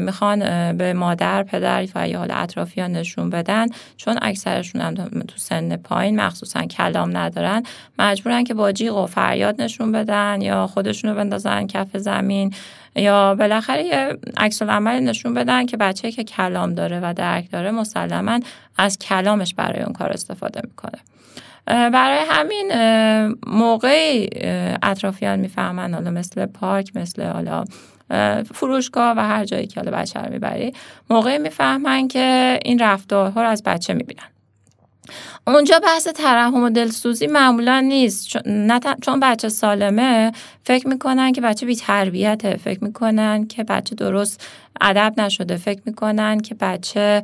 می‌خوان به مادر پدر و یا حال اطرافیان نشون بدن چون اکثرشون هم تو سن پایین مخصوصا کلام ندارن مجبورن که با جیغ و فریاد نشون بدن یا خودشون رو بندازن کف زمین. یا بالاخره یه عکس عمل نشون بدن که بچه که کلام داره و درک داره مسلما از کلامش برای اون کار استفاده می‌کنه. برای همین موقعی اطرافیان می‌فهمن حالا مثل پارک مثل حالا فروشگاه و هر جایی که حالا بچه رو می‌بری موقعی می‌فهمن که این رفتارها رو از بچه می‌بینن. اونجا بحث ترحم و دلسوزی معمولا نیست. چون بچه سالمه فکر می‌کنن که بچه بی تربیته فکر می‌کنن که بچه درست ادب نشده. فکر می‌کنن که بچه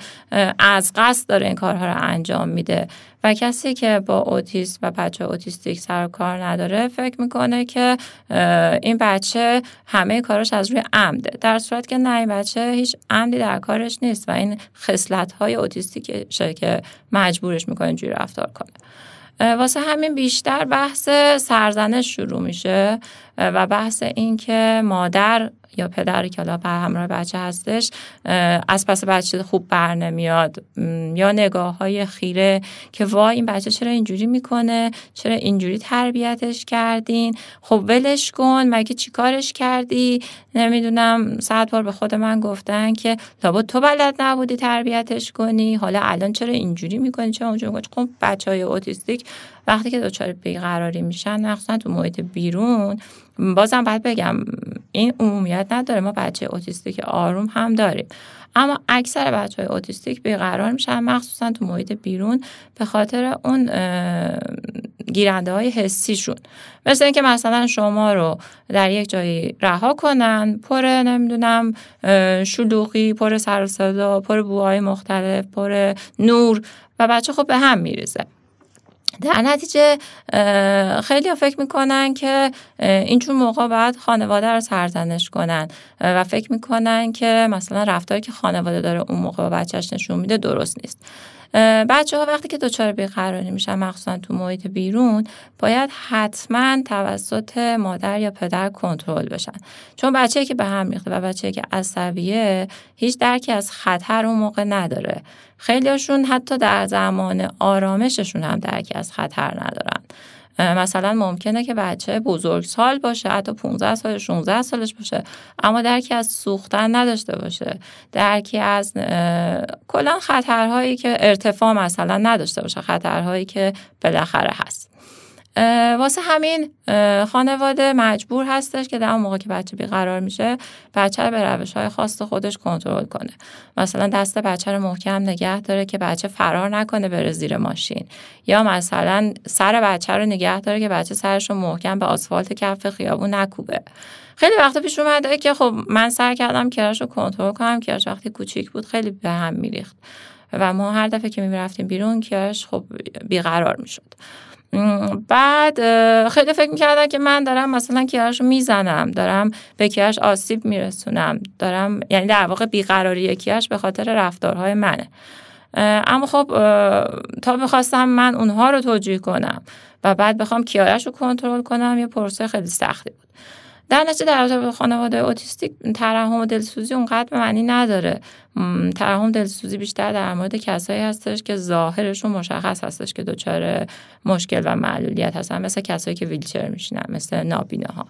از قصد داره این کارها رو انجام میده. و کسی که با اوتیسم و بچه اوتیستیک سر و کار نداره فکر می‌کنه که این بچه همه کارش از روی عمده. در صورت که نه این بچه هیچ عمدی در کارش نیست و این خصلت های اوتیستیکشه که مجبورش می‌کنه اینجوری رفتار کنه. واسه همین بیشتر بحث سرزنش شروع میشه. و بحث این که مادر یا پدری که حالا همراه بچه هستش از پس بچه خوب بر نمیاد. یا نگاه های خیره که وای این بچه چرا اینجوری می‌کنه؟ چرا اینجوری تربیتش کردین؟ خب ولش کن مگه چی کارش کردی؟ نمی‌دونم. صد بار به خود من گفتن که لابد تو بلد نبودی تربیتش کنی. حالا الان چرا اینجوری می‌کنی؟ چرا اونجوری می‌کنی؟ خب بچه های اوتیستیک وقتی که دچار بیقراری میشن مخصوصا تو محیط بیرون بازم باید بگم این عمومیت نداره. ما بچه اوتیستیک آروم هم داریم. اما اکثر بچه های اوتیستیک بیقرار میشن مخصوصا تو محیط بیرون به خاطر اون گیرنده های حسیشون. مثل اینکه مثلا شما رو در یک جایی رها کنن پر نمی‌دونم شلوغی پر سر و صدا پر بوهای مختلف پر نور و بچه خب به هم میریزه. در نتیجه خیلی فکر می‌کنن که این چون موقع باید خانواده رو سرزنش کنن. و فکر می‌کنن که مثلا رفتاری که خانواده داره اون موقع با بچهش نشون میده درست نیست. بچه ها وقتی که دچار بیقراری میشن مخصوصا تو محیط بیرون باید حتما توسط مادر یا پدر کنترل بشن. چون بچه که به هم میخته و بچه که عصبیه هیچ درکی از خطر اون موقع نداره. خیلیشون حتی در زمان آرامششون هم درکی از خطر ندارن. مثلا ممکنه که بچه بزرگ سال باشه حتی 15 سال 16 سالش باشه اما درکی از سوختن نداشته باشه. درکی از کلا خطرهایی که ارتفاع مثلا نداشته باشه خطرهایی که بالاخره هست. واسه همین خانواده مجبور هستش که در اون موقع که بچه بیقرار میشه بچه رو به روش های خاص خودش کنترل کنه. مثلا دست بچه رو محکم نگه داره که بچه فرار نکنه بره زیر ماشین. یا مثلا سر بچه رو نگه داره که بچه سرش رو محکم به آسفالت کف خیابون نکوبه. خیلی وقتا پیش اومده که خب من سر کردم کرش رو کنترل کنم. کرش وقتی کوچیک بود خیلی به هم میریخت. و ما هر دفعه که می‌رفتیم بیرون کرش خب بیقرار می‌شد. بعد خیلی فکر می‌کردن که من دارم مثلا کیارش رو می‌زنم دارم به کیارش آسیب میرسونم دارم یعنی در واقع بیقراری کیارش به خاطر رفتارهای منه. اما خب تا می‌خواستم من اونها رو توجیه کنم و بعد بخوام کیارش رو کنترل کنم یه پروسه خیلی سختی بود. در نتیجه در رابطه خانواده اوتیستیک ترحم و دلسوزی اونقدر معنی نداره. ترحم دلسوزی بیشتر در مورد کسایی هستش که ظاهرشون مشخص هستش که دچار مشکل و معلولیت هستن مثل کسایی که ویلچر میشینن مثل نابینه ها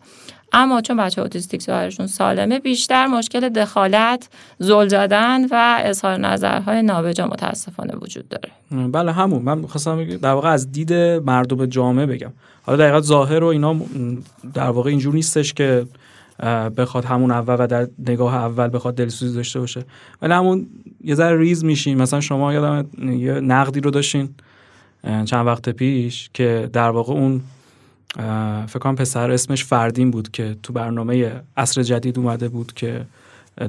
اما چون بچه اوتیستیک ظاهرشون سالمه بیشتر مشکل دخالت زل زدن و اظهار نظرهای نابجا متاسفانه وجود داره. بله همون. من می‌خواستم در واقع از دید مردم جامعه بگم. حالا دقیقا ظاهر و اینا در واقع اینجور نیستش که بخواد همون اول و در نگاه اول بخواد دلسوزی داشته باشه. ولی همون یه ذره ریز میشین. مثلا شما یادم یه نقدی رو داشتین چند وقت پیش که در واقع اون فکر کنم پسر اسمش فردین بود که تو برنامه عصر جدید اومده بود که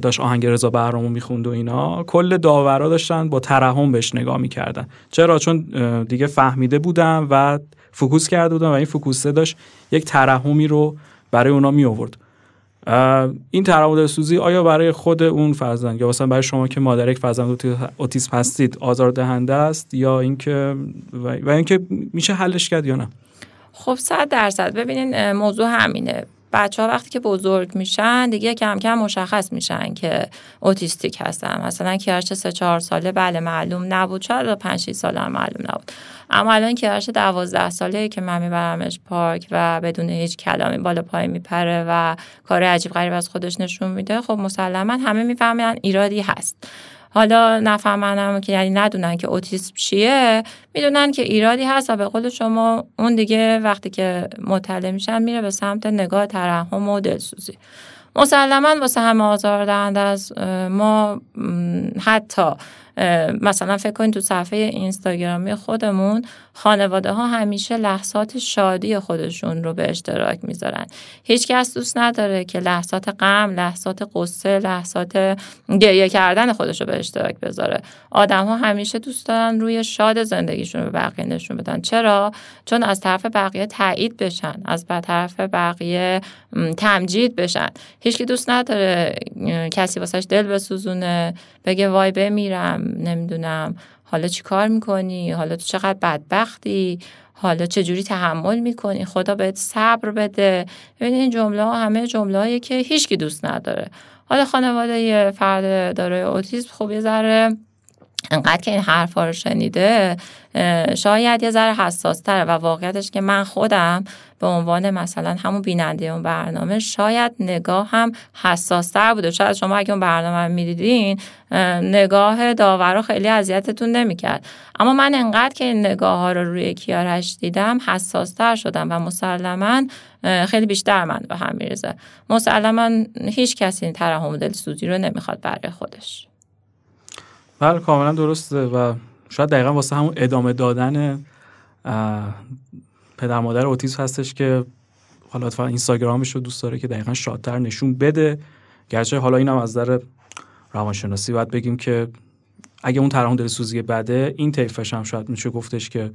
داشت آهنگ رضا بهرامو می‌خوند و اینا. کل داورا داشتن با ترحم بهش نگاه می‌کردن. چرا؟ چون دیگه فهمیده بودم و فکوس کرده بودم و این فکوسه داشت یک ترحمی رو برای اونا می آورد این ترحم سوزی آیا برای خود اون فرزند یا مثلا برای شما که مادر یک فرزند اوتیسم هستید آزاردهنده است یا اینکه و اینکه میشه حلش کرد یا نه؟ خب صد درصد. ببینین موضوع همینه. بچه ها وقتی که بزرگ میشن دیگه کم کم مشخص میشن که اوتیستیک هستن. مثلا کیارش سه چهار ساله بله معلوم نبود. شاید پنج 6 ساله هم معلوم نبود. اما الان کیارش دوازده ساله که من میبرمش پارک و بدون هیچ کلامی بالا پای میپره و کار عجیب غریب از خودش نشون میده خب مسلما همه می‌فهمن ایرادی هست. حالا نفهمنم که یعنی ندونن که اوتیسم چیه. می‌دونن که ایرادی هست و به قول شما اون دیگه وقتی که مطلع میشن میره به سمت نگاه ترحم و دلسوزی. مسلما واسه همه آزاردهنده از ما حتی مثلا فکر کنید تو صفحه اینستاگرامی خودمون خانواده ها همیشه لحظات شادی خودشون رو به اشتراک می‌ذارن. هیچ کس دوست نداره که لحظات غم لحظات قصه لحظات گریه کردن خودش رو به اشتراک بذاره. آدم ها همیشه دوست دارن روی شاد زندگیشون رو به بقیه نشون بدن. چرا؟ چون از طرف بقیه تایید بشن از طرف بقیه تمجید بشن. هیچکی دوست نداره کسی واسش دل بسوزونه بگه وای بمیرم. نمی‌دونم حالا چی کار می‌کنی؟ حالا تو چقدر بدبختی؟ حالا چجوری تحمل می‌کنی؟ خدا بهت صبر بده. ببینید این جمله ها همه جمله که هیچکی دوست نداره. حالا خانواده فرد دارای اوتیسم خب یه ذره انقدر که این حرفا رو شنیده شاید یه ذره حساس تره و واقعیتش که من خودم به عنوان مثلا همون بیننده اون برنامه شاید نگاه هم حساس تر بوده. شاید شما اگه اون برنامه می‌دیدین نگاه داورا خیلی اذیتتون نمی‌کرد. اما من انقدر که این نگاه ها رو روی کیارش دیدم حساس تر شدم و مسلما خیلی بیشتر من به هم میرزه مسلما هیچ کسی این ترحم دلسوزی رو نمی‌خواد برای خودش. بله کاملا درسته و شاید دقیقا واسه همون ادامه دادن پدر مادر اوتیسم هستش که حالا اتفاقا اینستاگرامش رو دوست داره که دقیقا شادتر نشون بده. گرچه حالا اینم از نظر روانشناسی باید بگیم که اگه اون ترحم دلسوزی بده این طیفش هم شاید میشه گفتش که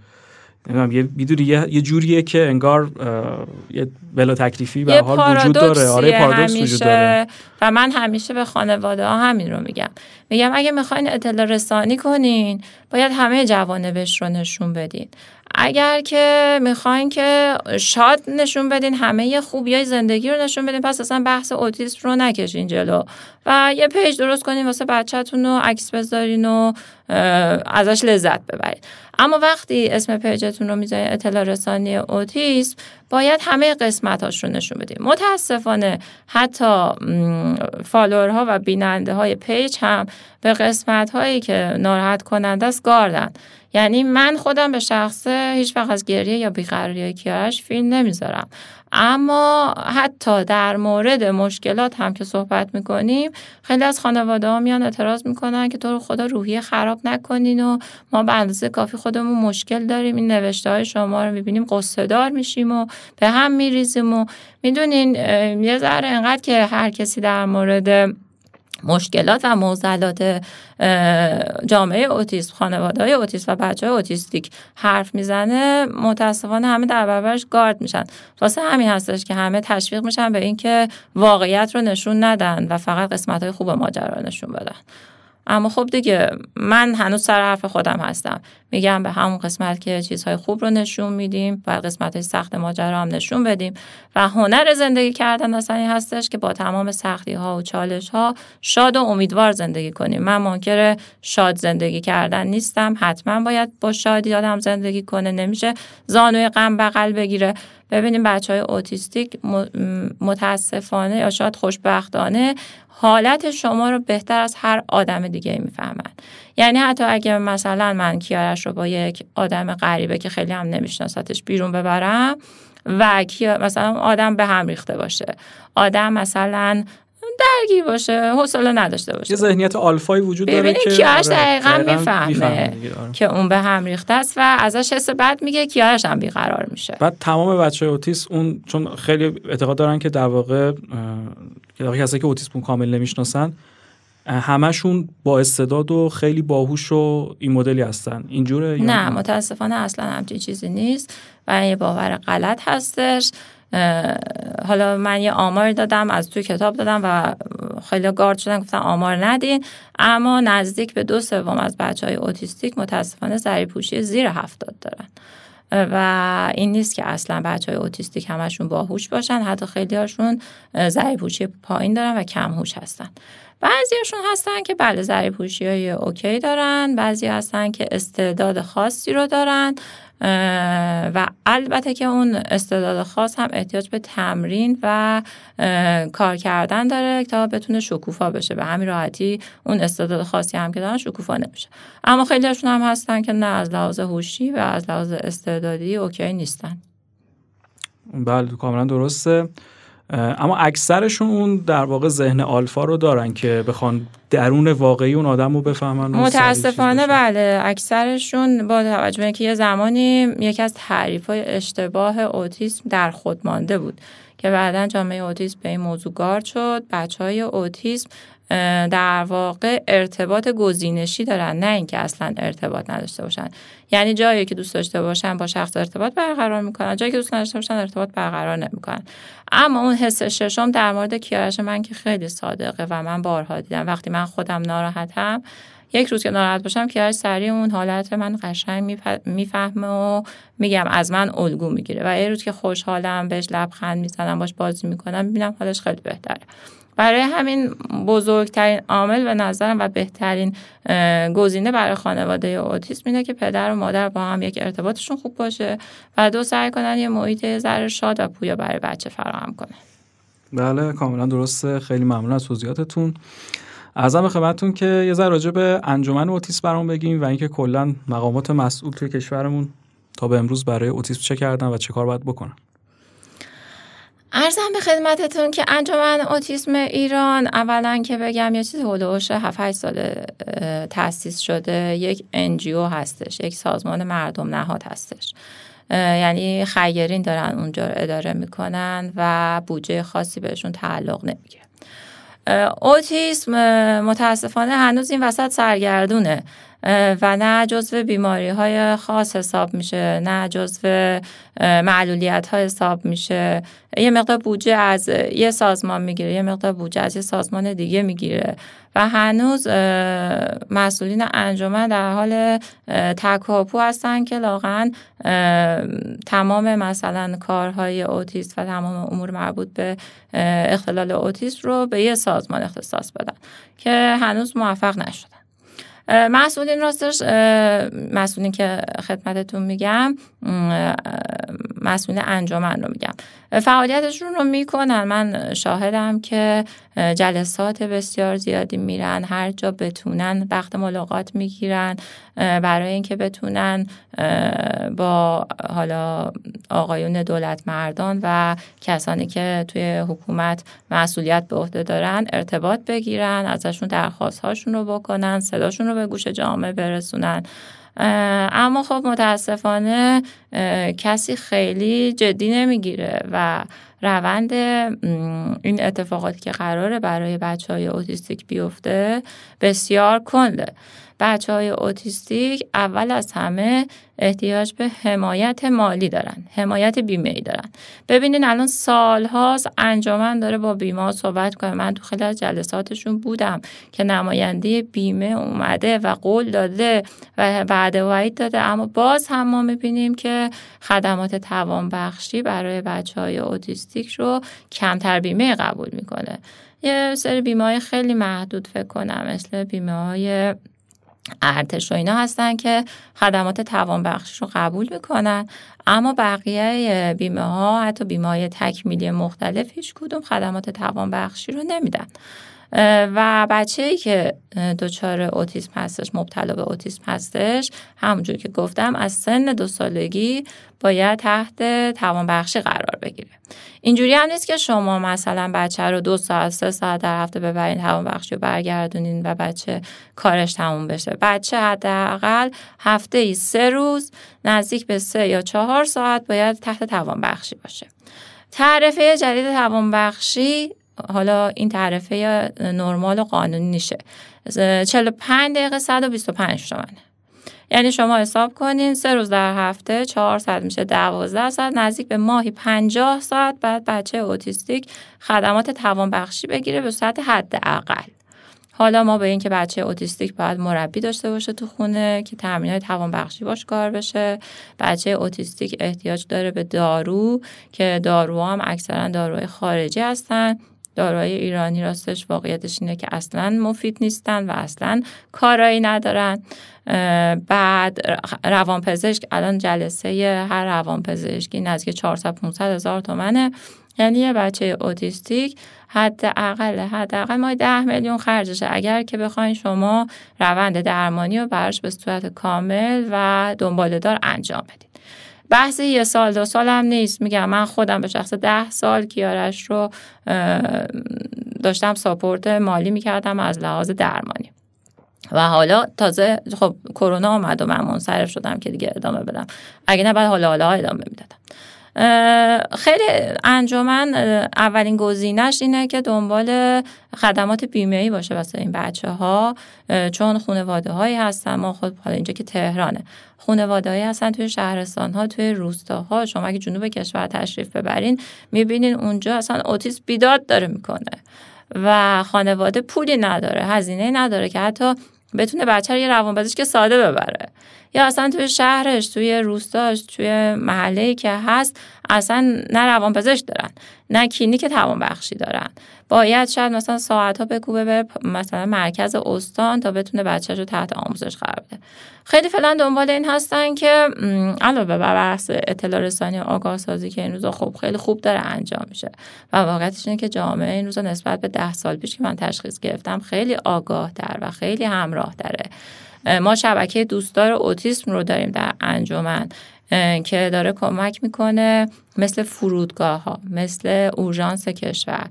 نمی‌دونم یه می‌دونی یه،, یه جوریه که انگار یه بلا تکلیفی به حال وجود داره. آره پارادوکس وجود داره. و من همیشه به خانواده ها همین رو میگم. میگم اگه می‌خواین اطلاع رسانی کنین باید همه جوانبش رو نشون بدین. اگر که می‌خواین که شاد نشون بدین همه خوبی زندگی رو نشون بدین پس اصلا بحث اوتیسم رو نکشین جلو. و یه page درست کنین واسه بچهتون رو عکس بذارین و ازش لذت ببرید. اما وقتی اسم page تون رو می‌ذارین اطلاع رسانی اوتیسم باید همه قسمتاش رو نشون بدین. متاسفانه حتی follower ها و بیننده های page هم به قسمت هایی که ناراحت کننده است گاردن. یعنی من خودم به شخصه هیچ وقت از گریه یا بیقراری کیارش فیلم نمی‌ذارم. اما حتی در مورد مشکلات هم که صحبت می‌کنیم خیلی از خانواده ها میان اعتراض می‌کنن که تو رو خدا روحی خراب نکنین و ما به اندازه کافی خودمون مشکل داریم. این نوشته های شما رو می‌بینیم قصه دار میشیم و به هم میریزیم و می‌دونین یه ذره انقدر که هر کسی در مورد مشکلات و معضلات جامعه اوتیسم خانواده های اوتیسم و بچه های اوتیستیک حرف می‌زنه متاسفانه همه در برابرش گارد میشن. واسه همین هستش که همه تشویق میشن به اینکه واقعیت رو نشون ندن و فقط قسمت های خوب ماجرا نشون بدن. اما خب دیگه من هنوز سر حرف خودم هستم. میگم به همون قسمت که چیزهای خوب رو نشون میدیم و قسمت های سخت ماجرا هم نشون بدیم. و هنر زندگی کردن اصلا این هستش که با تمام سختی ها و چالش ها شاد و امیدوار زندگی کنیم. من منکر شاد زندگی کردن نیستم. حتما باید با شادی آدم زندگی کنه. نمیشه زانوی غم بغل بگیره. ببینیم بچه های اوتیستیک متاسفانه یا شاید خوشبختانه حالت شما رو بهتر از هر آدم دیگه می‌فهمن. یعنی حتی اگه مثلا من کیارش رو با یک آدم غریبه که خیلی هم نمیشناستش بیرون ببرم و مثلا آدم به هم ریخته باشه. آدم مثلا درگیر باشه حوصله نداشته باشه. یه ذهنیت آلفایی وجود داره که کیارش آره، دقیقا, می‌فهمه آره. که اون به هم ریخته است و ازش حس بد میگه کیارش هم بیقرار میشه. بعد تمام بچه اوتیس اون چون خیلی اعتقاد دارن که در واقع که کسایی که اوتیسم کامل نمی‌شناسن همشون با استعداد و خیلی باهوش و این مدلی هستن. اینجوره نه؟ متاسفانه اصلا همچین چیزی نیست و یه باور غلط هستش. حالا من یه آمار دادم از توی کتاب دادم و خیلی گارد شدن گفتن آمار ندین. اما نزدیک به دو سوم از بچه های اوتیستیک متاسفانه زری پوشی زیر هفتاد دارن. و این نیست که اصلا بچه های اوتیستیک همشون باهوش باشن حتی خیلی هاشون ذریع پایین دارن و کم هوش هستن. بعضیشون هستن که بله ذریع های اوکی دارن بعضی هستن که استعداد خاصی رو دارن. و البته که اون استعداد خاص هم احتیاج به تمرین و کار کردن داره تا بتونه شکوفا بشه. به همین راحتی اون استعداد خاصی هم که دارن شکوفا نمیشه. اما خیلی هم هستن که نه از لحاظ هوشی و از لحاظ استعدادی اوکی نیستن. بله کاملا درسته. اما اکثرشون اون در واقع ذهن آلفا رو دارن که بخوان درون واقعی اون آدم رو بفهمن متاسفانه بله اکثرشون با توجه که یه زمانی یکی از تعریف های اشتباه اوتیسم در خود مانده بود که بعدا جامعه اوتیسم به این موضوع گارد شد. بچه های اوتیسم در واقع ارتباط گزینشی دارن نه اینکه اصلا ارتباط نداشته باشن. یعنی جایی که دوست داشته باشن با شخص ارتباط برقرار می‌کنن جایی که دوست نداشته باشن ارتباط برقرار نمی‌کنن. اما اون حس ششم در مورد کیارش من که خیلی صادقه و من بارها دیدم. وقتی من خودم ناراحتم یک روز که ناراحت باشم کیارش سریع اون حالت من قشنگ می‌فهمه و میگم از من الگو می‌گیره. و یه روز که خوشحالم بهش لبخند می‌زنم باش بازی می‌کنم می‌بینم حالش خیلی بهتره. برای همین بزرگترین عامل به نظرم و بهترین گزینه برای خانواده اوتیسم اینه که پدر و مادر با هم یک ارتباطشون خوب باشه و دو سعی کنن یه محیط ذره شاد و پویا برای بچه فراهم کنه. بله کاملا درسته. خیلی ممنون از توضیحاتتون. ارزم خدمتتون که یه ذره راجع به انجمن اوتیسم برام بگیم و اینکه کلا مقامات مسئول توی کشورمون تا به امروز برای اوتیسم چه کردن و چه کار باید بکنن. ارزم به خدمتتون که انجمن اوتیسم ایران اولا که بگم یه چیز هلوش 7 سال تاسیس شده یک انجیو هستش یک سازمان مردم نهاد هستش. یعنی خیرین دارن اونجا رو اداره می‌کنن و بودجه خاصی بهشون تعلق نمی‌گیره. اوتیسم متاسفانه هنوز این وسط سرگردونه. و نه جزو بیماری های خاص حساب میشه نه جزو معلولیت های حساب میشه. یه مقدار بودجه از یه سازمان می‌گیره یه مقدار بودجه از یه سازمان دیگه می‌گیره. و هنوز مسئولین انجمن در حال تکاپو هستن که لاغن تمام مثلا کارهای اوتیست و تمام امور مربوط به اختلال اوتیست رو به یه سازمان اختصاص بدن که هنوز موفق نشدن. مسئولین راستش مسئولین که خدمتتون میگم مسئول انجمن رو میگم. فعالیتشون رو می‌کنن. من شاهدم که جلسات بسیار زیادی میرن. هر جا بتونن وقت ملاقات می‌گیرن. برای اینکه بتونن با حالا آقایون دولت مردان و کسانی که توی حکومت مسئولیت به عهده دارن ارتباط بگیرن ازشون درخواست هاشون رو بکنن صداشون رو به گوش جامعه برسونن. اما خب متاسفانه کسی خیلی جدی نمی‌گیره و روند این اتفاقاتی که قراره برای بچه های اوتیستیک بیفته بسیار کنده. بچه های اوتیستیک اول از همه احتیاج به حمایت مالی دارن حمایت بیمه ای دارن. ببینین الان سالهاست انجامن داره با بیمه صحبت کنه من تو خیلی از جلساتشون بودم که نماینده بیمه اومده و قول داده و وعده وعید داده. اما باز هم ما می‌بینیم که خدمات توانبخشی برای بچه های اوتیستیک رو کمتر بیمه قبول می‌کنه. یه سری بیمه های خیلی محدود فکر کنم مثل بیمه های ارتش و اینا هستن که خدمات توانبخشی رو قبول می‌کنن. اما بقیه بیمه ها حتی بیمه های تکمیلی مختلف هیچ کدوم خدمات توانبخشی رو نمیدن. و بچه ای که دچار اوتیسم هستش مبتلا به اوتیسم هستش همونجور که گفتم از سن دو سالگی باید تحت توانبخشی قرار بگیره. اینجوری هم نیست که شما مثلا بچه رو دو ساعت سه ساعت در هفته ببرین توانبخشی رو برگردونین و بچه کارش تموم بشه. بچه حداقل هفته ای سه روز نزدیک به سه یا چهار ساعت باید تحت توانبخشی باشه. تعرفه جدید توانبخشی حالا این تعرفه نرمال و قانونی نیشه. 45 دقیقه 125 تومنه. یعنی شما حساب کنین سه روز در هفته 4 ساعت میشه 12 ساعت نزدیک به ماهی 50 ساعت بعد بچه اوتیستیک خدمات توانبخشی بگیره به صورت حداقل. حالا ما به اینکه بچه اوتیستیک باید مربی داشته باشه تو خونه که تمرین های توانبخشی باش کار بشه. بچه اوتیستیک احتیاج داره به دارو که دارو هم اکثرا داروهای خارجی هستن. داروهای ایرانی راستش واقعیتش اینه که اصلا مفید نیستن و اصلا کارایی ندارن. بعد روانپزشک الان جلسه هر روانپزشکی نزدیک 400 500 هزار تومنه. یعنی یه بچه اوتیستیک حداقل حداقل ما ده میلیون خرجشه. اگر که بخواین شما روند درمانی رو براش به صورت کامل و دنباله دار انجام بدید بحث یه سال دو سال هم نیست. میگم من خودم به شخص ده سال کیارش رو داشتم ساپورت مالی می‌کردم از لحاظ درمانی. و حالا تازه خب کرونا آمد و من منصرف شدم که دیگه ادامه بدم. اگه نه بعد حالا حالا ادامه می‌دادم. خیلی انجمن اولین گزینش اینه که دنبال خدمات بیمه باشه واسه این بچه ها چون خانواده هایی هستن. ما خود حالا اینجا که تهرانه. خانواده هایی هستن توی شهرستان ها توی روستاها. شما اگه جنوب کشور تشریف ببرین می‌بینین اونجا اصلا اوتیس بیداد داره می‌کنه. و خانواده پولی نداره هزینه نداره که حتی بتونه بچه رو یه که ساده ببره. یا اصلا توی شهرش توی روستاش توی محله که هست اصلا نه روانپزشک دارن نه کلینیک توانبخشی دارن. باید شاید مثلا ساعت ها بکوبه به مثلا مرکز استان تا بتونه بچه رو تحت آموزش قرار بده. خیلی فعلا دنبال این هستن که علاوه بر بحث اطلاع رسانی و آگاه سازی که این روزا خوب خیلی خوب داره انجام میشه. و واقعیتش اینه که جامعه این روزا نسبت به ده سال پیش که من تشخیص گرفتم خیلی آگاه در و خیلی همراه داره ما شبکه دوستدار اوتیسم رو داریم در انجمن که داره کمک می‌کنه مثل فرودگاه ها مثل اورژانس کشور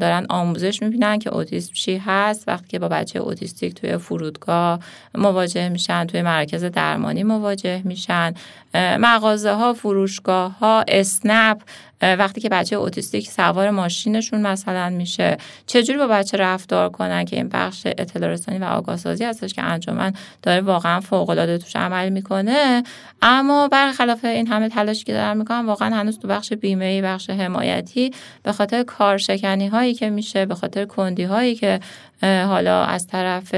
دارن آموزش می‌بینن که اوتیسم چی هست. وقتی که با بچه اوتیستیک توی فرودگاه مواجه میشن توی مرکز درمانی مواجه میشن. مغازه ها فروشگاه ها اسنپ وقتی که بچه اوتیستیک سوار ماشینشون مثلا میشه. چجوری با بچه رفتار کنن که این بخش اطلاع رسانی و آگاه سازی هستش که انجمن داره واقعا فوق العاده توش عمل می‌کنه؟ اما برخلاف این همه تلاشی که دارن می‌کنن واقعا هنوز تو بخش بیمه بخش حمایتی. به خاطر کارشکنی هایی که میشه به خاطر کندی هایی که حالا از طرف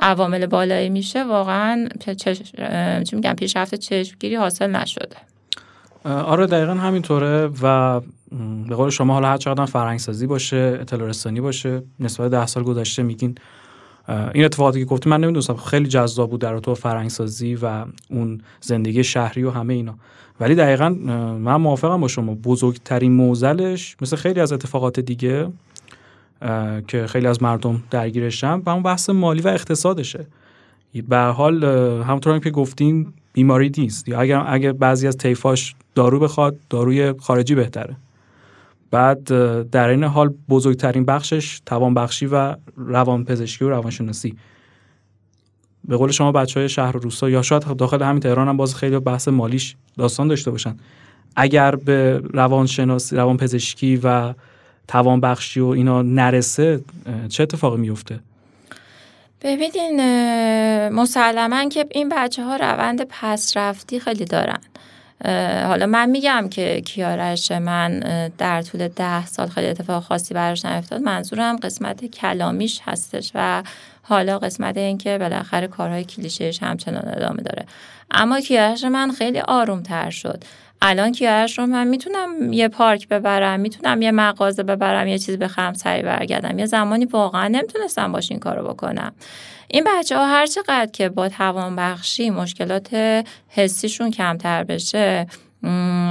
عوامل بالایی میشه واقعا چی میگم پیشرفت چشمگیری حاصل نشده. آره دقیقا همینطوره و به قول شما حالا هر چقدر فرهنگسازی باشه اطلاع رسانی باشه نسبت ده سال گذشته میگین. این اتفاقاتی که گفتیم من نمی‌دونستم خیلی جذاب بود در تو فرهنگسازی و اون زندگی شهری و همه اینا. ولی دقیقا من موافقم با شما. بزرگترین موزلش مثل خیلی از اتفاقات دیگه که خیلی از مردم درگیرشن و اون بحث مالی و اقتصادشه. به حال همونطور که گفتیم بیماری نیست. یا اگر اگر بعضی از طیفاش دارو بخواد داروی خارجی بهتره. بعد در این حال بزرگترین بخشش توانبخشی و روانپزشکی و روانشناسی. به قول شما بچه های شهر و روستا یا شاید داخل همین تهران هم باز خیلی بحث مالیش داستان داشته باشن. اگر به روانشناسی روانپزشکی و توانبخشی و اینا نرسه چه اتفاقی میفته ببینین مسلما که این بچه ها روند پسرفتی خیلی دارن. حالا من میگم که کیارش من در طول ده سال خیلی اتفاق خاصی براش نیفتاد. منظورم قسمت کلامیش هستش و حالا قسمت این که بالاخره کارهای کلیشهش همچنان ادامه داره. اما کیارش من خیلی آروم تر شد. الان کیارش رو من می‌تونم یه پارک ببرم می‌تونم یه مغازه ببرم یه چیز بخرم سری برگردم. یه زمانی واقعا نمی‌تونستم باش این کارو بکنم. این بچه ها هر چقدر که با توانبخشی مشکلات حسیشون کمتر بشه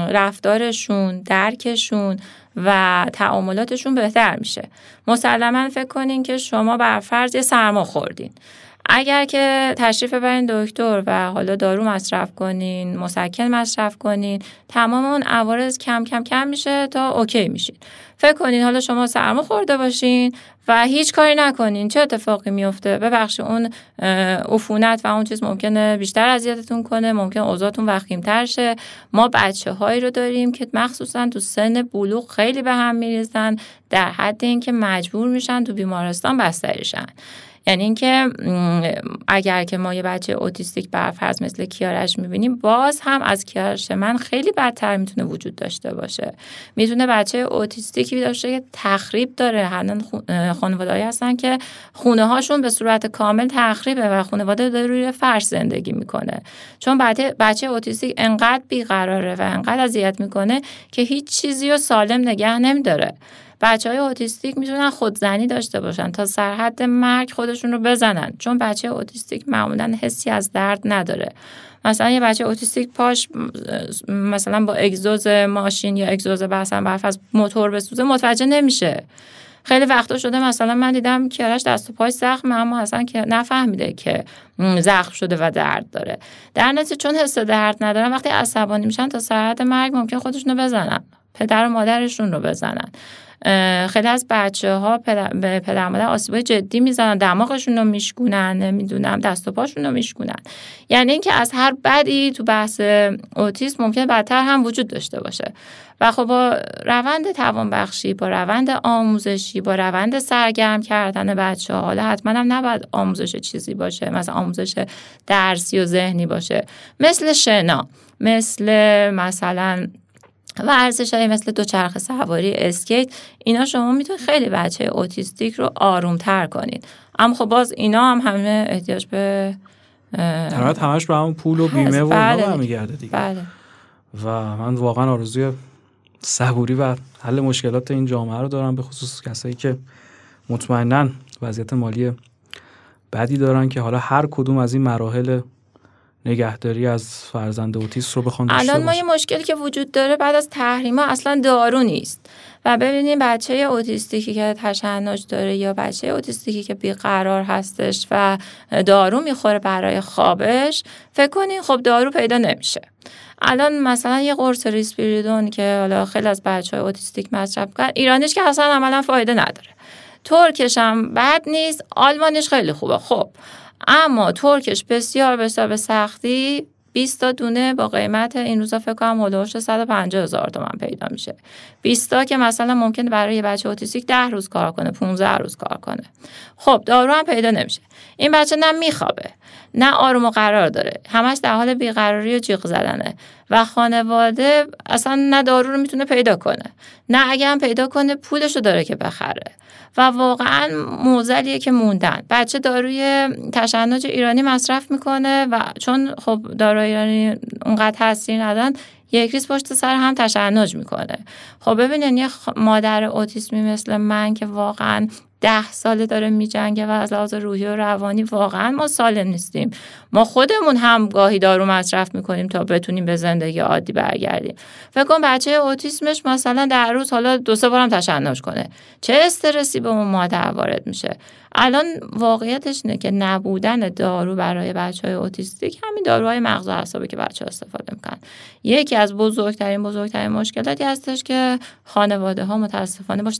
رفتارشون درکشون و تعاملاتشون بهتر میشه. مسلما فکر کنین که شما بر فرض سرما خوردین. اگر که تشریف ببرین دکتر و حالا دارو مصرف کنین مسکن مصرف کنین تمام اون عوارض کم کم کم میشه تا اوکی میشین. فکر کنین حالا شما سرما خورده باشین و هیچ کاری نکنین. چه اتفاقی میفته؟ ببخشید اون عفونت و اون چیز ممکنه بیشتر اذیتتون کنه ممکن اوضاعتون وخیمتر شه. ما بچه هایی رو داریم که مخصوصا تو سن بلوغ خیلی به هم میریزن در حد اینکه مجبور میشن تو بیمارستان بستریشن یعنی اینکه اگر که ما یه بچه اوتیستیک برفرض مثل کیارش می‌بینیم باز هم از کیارش من خیلی بدتر می‌تونه وجود داشته باشه. می‌تونه بچه اوتیستیکی داشته که تخریب داره. هنن خانواده هستن که خونه هاشون به صورت کامل تخریبه و خانواده داره روی فرش زندگی می‌کنه. چون بچه اوتیستیک انقدر بیقراره و انقدر اذیت می‌کنه که هیچ چیزی رو سالم نگه نمیداره. بچه های اوتیستیک می‌تونن خودزنی داشته باشن تا سرحد مرگ خودشون رو بزنن. چون بچه اوتیستیک معمولا حسی از درد نداره. مثلا یه بچه اوتیستیک پاش مثلا با اگزوز ماشین یا اگزوز مثلا بالفرض موتور بسوزه متوجه نمیشه. خیلی وقتا شده مثلا من دیدم کیارش دست و پای زخم اما اصلا که نفهمیده که زخم شده و درد داره. در نتیجه چون حس درد ندارن وقتی عصبانی میشن تا سرعت مرگ ممکن خودشونو بزنن. پدر و مادرشون رو بزنن. خیلی از بچه ها به پدر مادر آسیبای جدی می‌زنن دماغشون رو میشکونن نمی‌دونم دست و پاشون رو میشکونن. یعنی اینکه از هر بدی تو بحث اوتیسم ممکن بدتر هم وجود داشته باشه. و خب با روند توانبخشی با روند آموزشی با روند سرگرم کردن بچه ها حالا حتما هم نباید آموزش چیزی باشه مثلا آموزش درسی و ذهنی باشه. مثل شنا مثل مثلا ورزش های مثل دوچرخه سواری اسکیت اینا شما می‌تونید خیلی بچه اوتیستیک رو آرومتر کنید اما خب باز اینا هم همه احتیاج به در همش به همون پول و بیمه و بله. برمیگرده دیگه بله. و من واقعا آرزوی صبوری و حل مشکلات این جامعه رو دارم به خصوص کسایی که مطمئنا وضعیت مالی بدی دارن که حالا هر کدوم از این مراحل نگهداری از فرزند اوتیست رو بخوان الان ما یه مشکلی که وجود داره بعد از تحریما اصلا دارو نیست. و ببینیم بچه اوتیستیکی که تشنج داره یا بچه اوتیستیکی که بیقرار هستش و دارو می‌خوره برای خوابش فکر کنین خب دارو پیدا نمیشه. الان مثلا یه قرص ریسپیریدون که حالا خیلی از بچه های اوتیستیک مصرف کرد ایرانیش که اصلا عملا فایده نداره. ترکش هم بد نیست آلمانیش خیلی خوبه. خب اما ترکش بسیار بسیار به سختی 20 تا دونه با قیمت این روزا فکر کنم حول و حوش 150 هزار تومن پیدا میشه. 20 تا که مثلا ممکنه برای یه بچه اوتیستیک 10 روز کار کنه 15 روز کار کنه. خب دارو هم پیدا نمیشه. این بچه نه میخوابه نه آروم و قرار داره. همش در حال بیقراری و جیغ زدنه. و خانواده اصلا نه دارو رو می‌تونه پیدا کنه. نه اگه هم پیدا کنه پولش رو داره که بخره. و واقعا موزلیه که موندن. بچه داروی تشنج ایرانی مصرف می‌کنه و چون خب داروی ایرانی اونقدر تاثیر ندارن یک ریز پشت سر هم تشنج می‌کنه. خب ببینین یه مادر اوتیسمی مثل من که واقعا ده ساله داره میجنگه و از لحاظ روحی و روانی واقعا ما سالم نیستیم. ما خودمون هم گاهی دارو مصرف می‌کنیم تا بتونیم به زندگی عادی برگردیم. فکر کن بچه اوتیسمش مثلا در روز حالا دو سه بارم تشنج کنه. چه استرسی به اون مادر وارد میشه؟ الان واقعیتش اینه که نبودن دارو برای بچه های اوتیستیک همین داروهای مغز و اعصابی که بچه ها استفاده می‌کنن. یکی از بزرگترین بزرگترین مشکلاتی هستش که خانواده ها متاسفانه باش,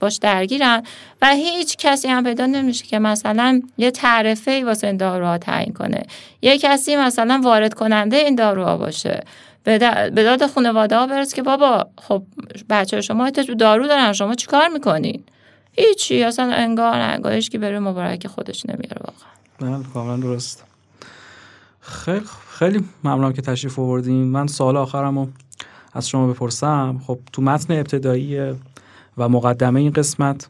باش درگیرن و هیچ کسی هم پیدا نمیشه که مثلا یه تعرفه ای واسه این داروها تعیین کنه. یه کسی مثلا وارد کننده این داروها باشه. به داد خانواده ها برس که بابا خب بچه شما تو دارو دارن شما چیکار می‌کنین؟ هیچی اصلا انگار انگارش که بره مبارک خودش نمیاره واقعا. بله کاملا درست. خیلی خیلی ممنونم که تشریف آوردین. من سوال آخرمو از شما بپرسم. خب تو متن ابتدایی و مقدمه این قسمت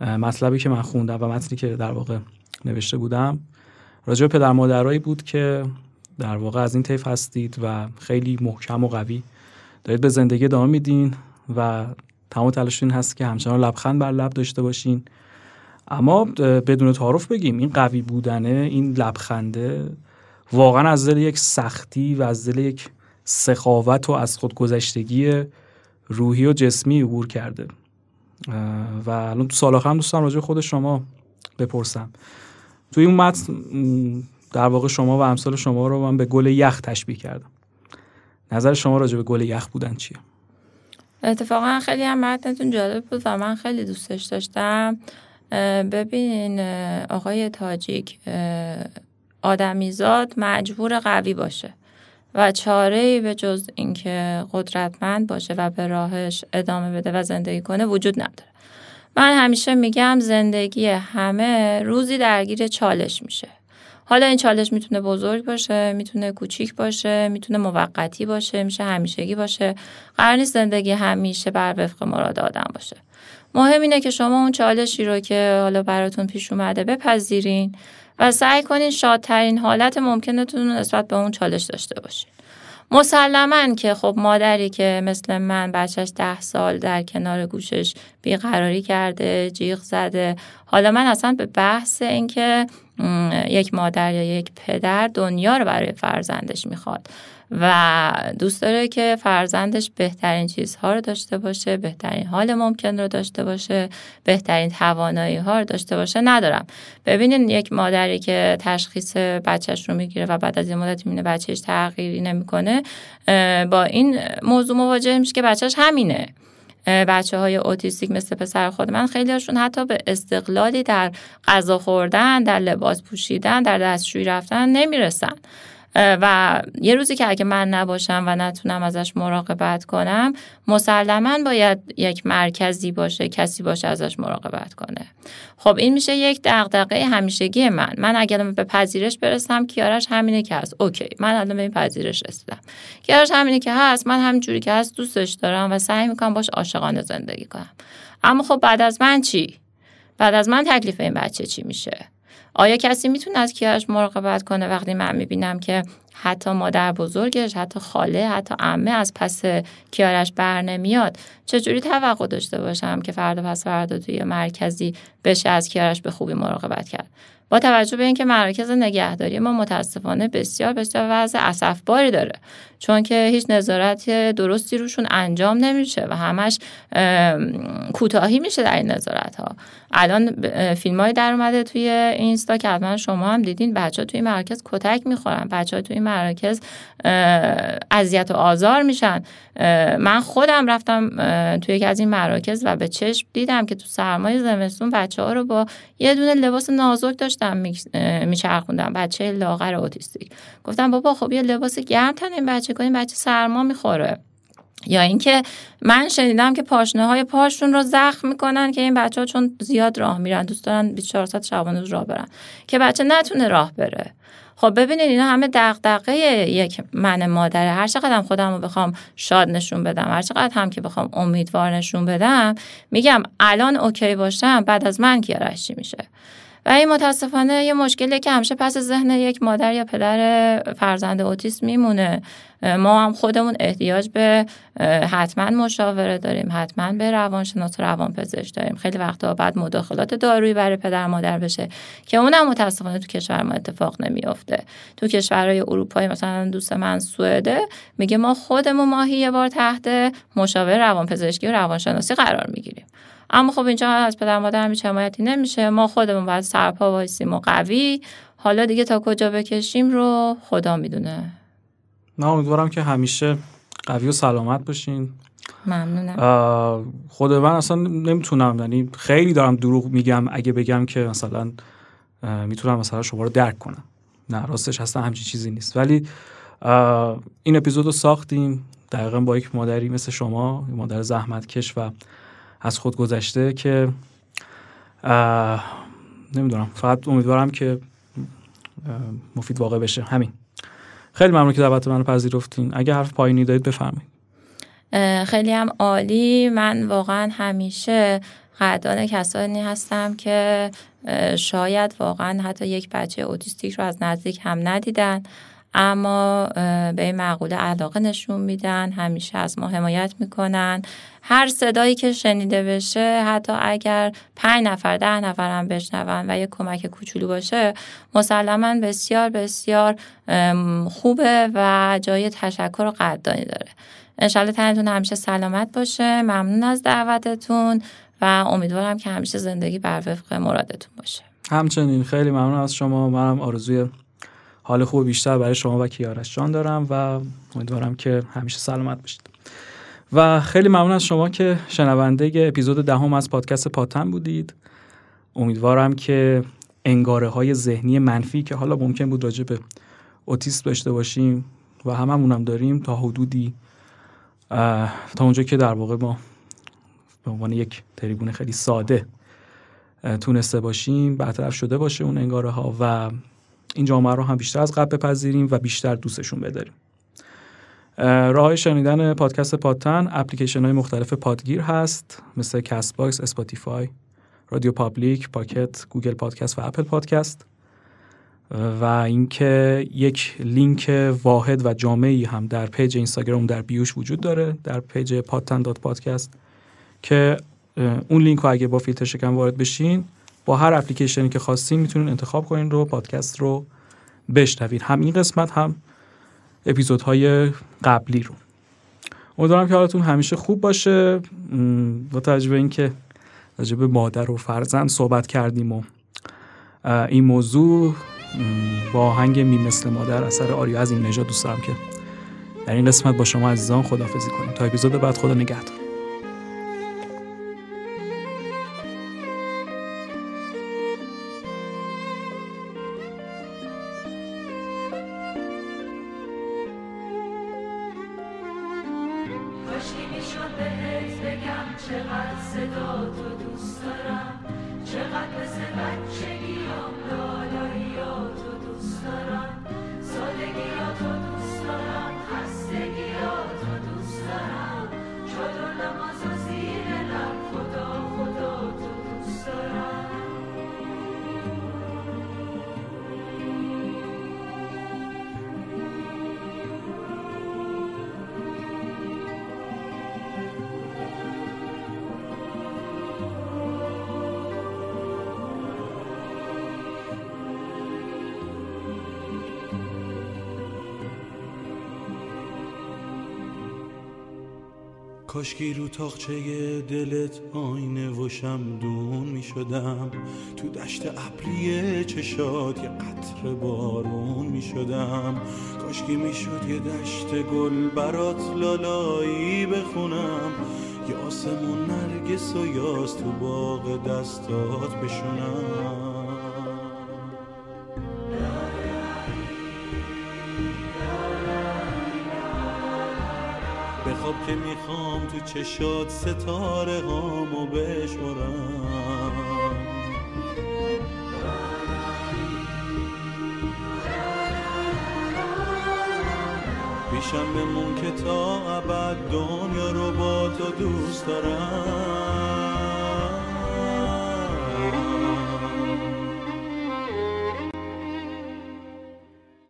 مطلبی که من خوندم و متنی که در واقع نوشته بودم راجع به پدر مادرایی بود که در واقع از این طیف هستید و خیلی محکم و قوی دارید به زندگی ادامه میدین و تمام تلاش این هست که همچنان لبخند بر لب داشته باشین. اما بدون تعارف بگیم این قوی بودنه این لبخنده واقعا از دل یک سختی و از دل یک سخاوت و از خودگذشتگی روحی و جسمی عبور کرده. و الان تو سال آخرم دوستان راجع خود شما بپرسم. توی اون متن در واقع شما و امثال شما رو من به گل یخ تشبیه کردم. نظر شما راجع به گل یخ بودن چیه؟ اتفاقا خیلی هم متنتون جالب بود و من خیلی دوستش داشتم. ببینین آقای تاجیک آدمیزاد مجبور قوی باشه و چاره ای به جز اینکه قدرتمند باشه و به راهش ادامه بده و زندگی کنه وجود نداره. من همیشه میگم زندگی همه روزی درگیر چالش میشه. حالا این چالش می‌تونه بزرگ باشه می‌تونه کوچیک باشه می‌تونه موقتی باشه میشه همیشگی باشه. قرار نیست زندگی همیشه بر وفق مراد آدم باشه. مهم اینه که شما اون چالشی رو که حالا براتون پیش اومده بپذیرین و سعی کنین شادترین حالت ممکنتون نسبت به اون چالش داشته باشین. مسلما که خب مادری که مثل من بچهش ده سال در کنار گوشش بیقراری کرده جیغ زده. حالا من اصلا به بحث اینکه یک مادر یا یک پدر دنیا رو برای فرزندش می‌خواد. و دوست داره که فرزندش بهترین چیزها رو داشته باشه بهترین حال ممکن رو داشته باشه بهترین توانایی ها رو داشته باشه. ندارم. ببینین یک مادری که تشخیص بچهش رو می‌گیره و بعد از یه مدت می‌بینه بچهش تغییری نمی‌کنه با این موضوع مواجه میشه که بچهش همینه. بچه های اوتیستیک مثل پسر خود من خیلی هاشون حتی به استقلالی در غذا خوردن در لباس پوشیدن در دستشویی رفتن نمی‌رسن. و یه روزی که اگه من نباشم و نتونم ازش مراقبت کنم مسلما باید یک مرکزی باشه کسی باشه ازش مراقبت کنه. خب این میشه یک دغدغه همیشگی من. من اگر به پذیرش برسم کیارش همینه که هست. اوکی من الان به این پذیرش رسیدم. کیارش همینه که هست من همینجوری که هست دوستش دارم و سعی می‌کنم باش عاشقانه زندگی کنم. اما خب بعد از من چی؟ بعد از من تکلیف این بچه چی میشه؟ آیا کسی می‌تونه از کیارش مراقبت کنه وقتی من می‌بینم که حتی مادر بزرگش حتی خاله حتی عمه از پس کیارش بر نمیاد؟ چجوری توقع داشته باشم که فردا پس فردا توی مرکزی بشه از کیارش به خوبی مراقبت کرد؟ با توجه به اینکه مراکز نگهداری ما متاسفانه بسیار بسیار وضع اسفباری داره. چون که هیچ نظارت درستی روشون انجام نمیشه و همش کوتاهی میشه در این نظارت ها الان فیلم های در اومده توی اینستا که حتما شما هم دیدین بچه ها توی مرکز کتک می‌خورن. بچه ها توی مراکز اذیت و آزار میشن. من خودم رفتم توی یکی از این مراکز و به چشم دیدم که تو سرمایه زمستون بچه ها رو با یه دونه لباس نازک داشتم میچرخوندم بچه لاغر اوتیستیک. گفتم بابا خب یه لباس گرم تن این بچه کنیم بچه سرما می‌خوره. یا اینکه من شنیدم که پاشنه های پاشون رو زخم می‌کنن که این بچه ها چون زیاد راه میرن دوست دارن 24 ساعت شبانه روز راه برن. که بچه نتونه راه بره. خب ببینید اینا همه دغدغه یک من مادره. هر چقدر خودم رو بخوام شاد نشون بدم هر چقدر هم که بخوام امیدوار نشون بدم میگم الان اوکی باشم بعد از من کیارش چی میشه؟ و این متاسفانه یه مشکلی که همیشه پس ذهن یک مادر یا پدر فرزند اوتیست میمونه. ما هم خودمون احتیاج به حتما مشاوره داریم حتما به روانشناس روانپزشک داریم. خیلی وقتا بعد مداخلات دارویی برای پدر مادر بشه که اونم متاسفانه تو کشور ما اتفاق نمیافته. تو کشورهای اروپایی مثلا دوست من سوئده میگه ما خودمون ماهی یه بار تحت مشاوره روانپزشکی و روانشناسی قرار می‌گیریم. اما خب اینجا از پدر مادر هیچ حمایتی نمیشه. ما خودمون باید سرپا وایسیم و قوی. حالا دیگه تا کجا بکشیم رو خدا می‌دونه. من امیدوارم که همیشه قوی و سلامت باشین. ممنونم. خود من اصلا نمی‌تونم یعنی خیلی دارم دروغ میگم اگه بگم که مثلا می‌تونم مثلا شما رو درک کنم. نه راستش اصلا همچین چیزی نیست. ولی این اپیزود رو ساختیم. دقیقا با یک مادری مثل شما مادر زحمتکش و از خود گذشته که نمی‌دونم فقط امیدوارم که مفید واقع بشه. همین. خیلی ممنون که دعوت منو پذیرفتین. اگه حرف پایینی دارید بفرمایید. خیلی هم عالی. من واقعا همیشه قدردان کسانی هستم که شاید واقعا حتی یک بچه اوتیستیک رو از نزدیک هم ندیدن. اما به این معقوله علاقه نشون میدن همیشه از ما حمایت می‌کنن. هر صدایی که شنیده بشه حتی اگر پنج نفر ده نفر هم بشنون و یه کمک کوچولو باشه مسلما بسیار بسیار خوبه و جای تشکر و قدردانی داره. انشالله تنتون همیشه سلامت باشه. ممنون از دعوتتون و امیدوارم که همیشه زندگی بر وفق مرادتون باشه. همچنین خیلی ممنون از شما. منم آرزوی حال خوب بیشتر برای شما و کیارش جان دارم و امیدوارم که همیشه سلامت باشید. و خیلی ممنون از شما که شنونده اپیزود دهم از پادکست پاتن بودید. امیدوارم که انگاره های ذهنی منفی که حالا ممکن بود راجع به اوتیسم داشته باشیم و هممون هم داریم تا حدودی تا اونجا که در واقع ما به عنوان یک تریبون خیلی ساده تونسته باشیم برطرف شده باشه اون انگاره ها و این جامعه رو هم بیشتر از قبل بپذیریم و بیشتر دوستشون بداریم. راه شنیدن پادکست پادتن اپلیکیشن های مختلف پادگیر هست مثل Castbox، Spotify، RadioPublic، Pocket، Google Podcast و Apple Podcast. و اینکه یک لینک واحد و جامعی هم در page اینستاگرام در bio ش وجود داره در page پادتن dot podcast که اون لینک رو اگه با فیلتر شکن وارد بشین با هر اپلیکیشنی که خواستین می‌تونین انتخاب کنین رو پادکست رو بشنوید هم این قسمت هم اپیزودهای قبلی رو. امیدوارم که حالتون همیشه خوب باشه. با تجربه اینکه راجع به مادر و فرزند صحبت کردیم و این موضوع با آهنگ می مثل مادر اثر آریا از این نژاد دوست دارم که در این قسمت با شما عزیزان خدافزی کنیم. تا اپیزود بعد خدا نگهدار. کاشکی رو تاخچه دلت آینه و شمدون می شدم. تو دشت ابری چشات یه قطر بارون می شدم. کاشکی می شد یه دشت گل برات لالایی بخونم. یه آسمون نرگس و یاس تو باغ دستات بشونم. که می‌خوام تو چشات ستاره هامو بشورم پیشم بمون که تا ابد دنیا رو با تو دوست دارم.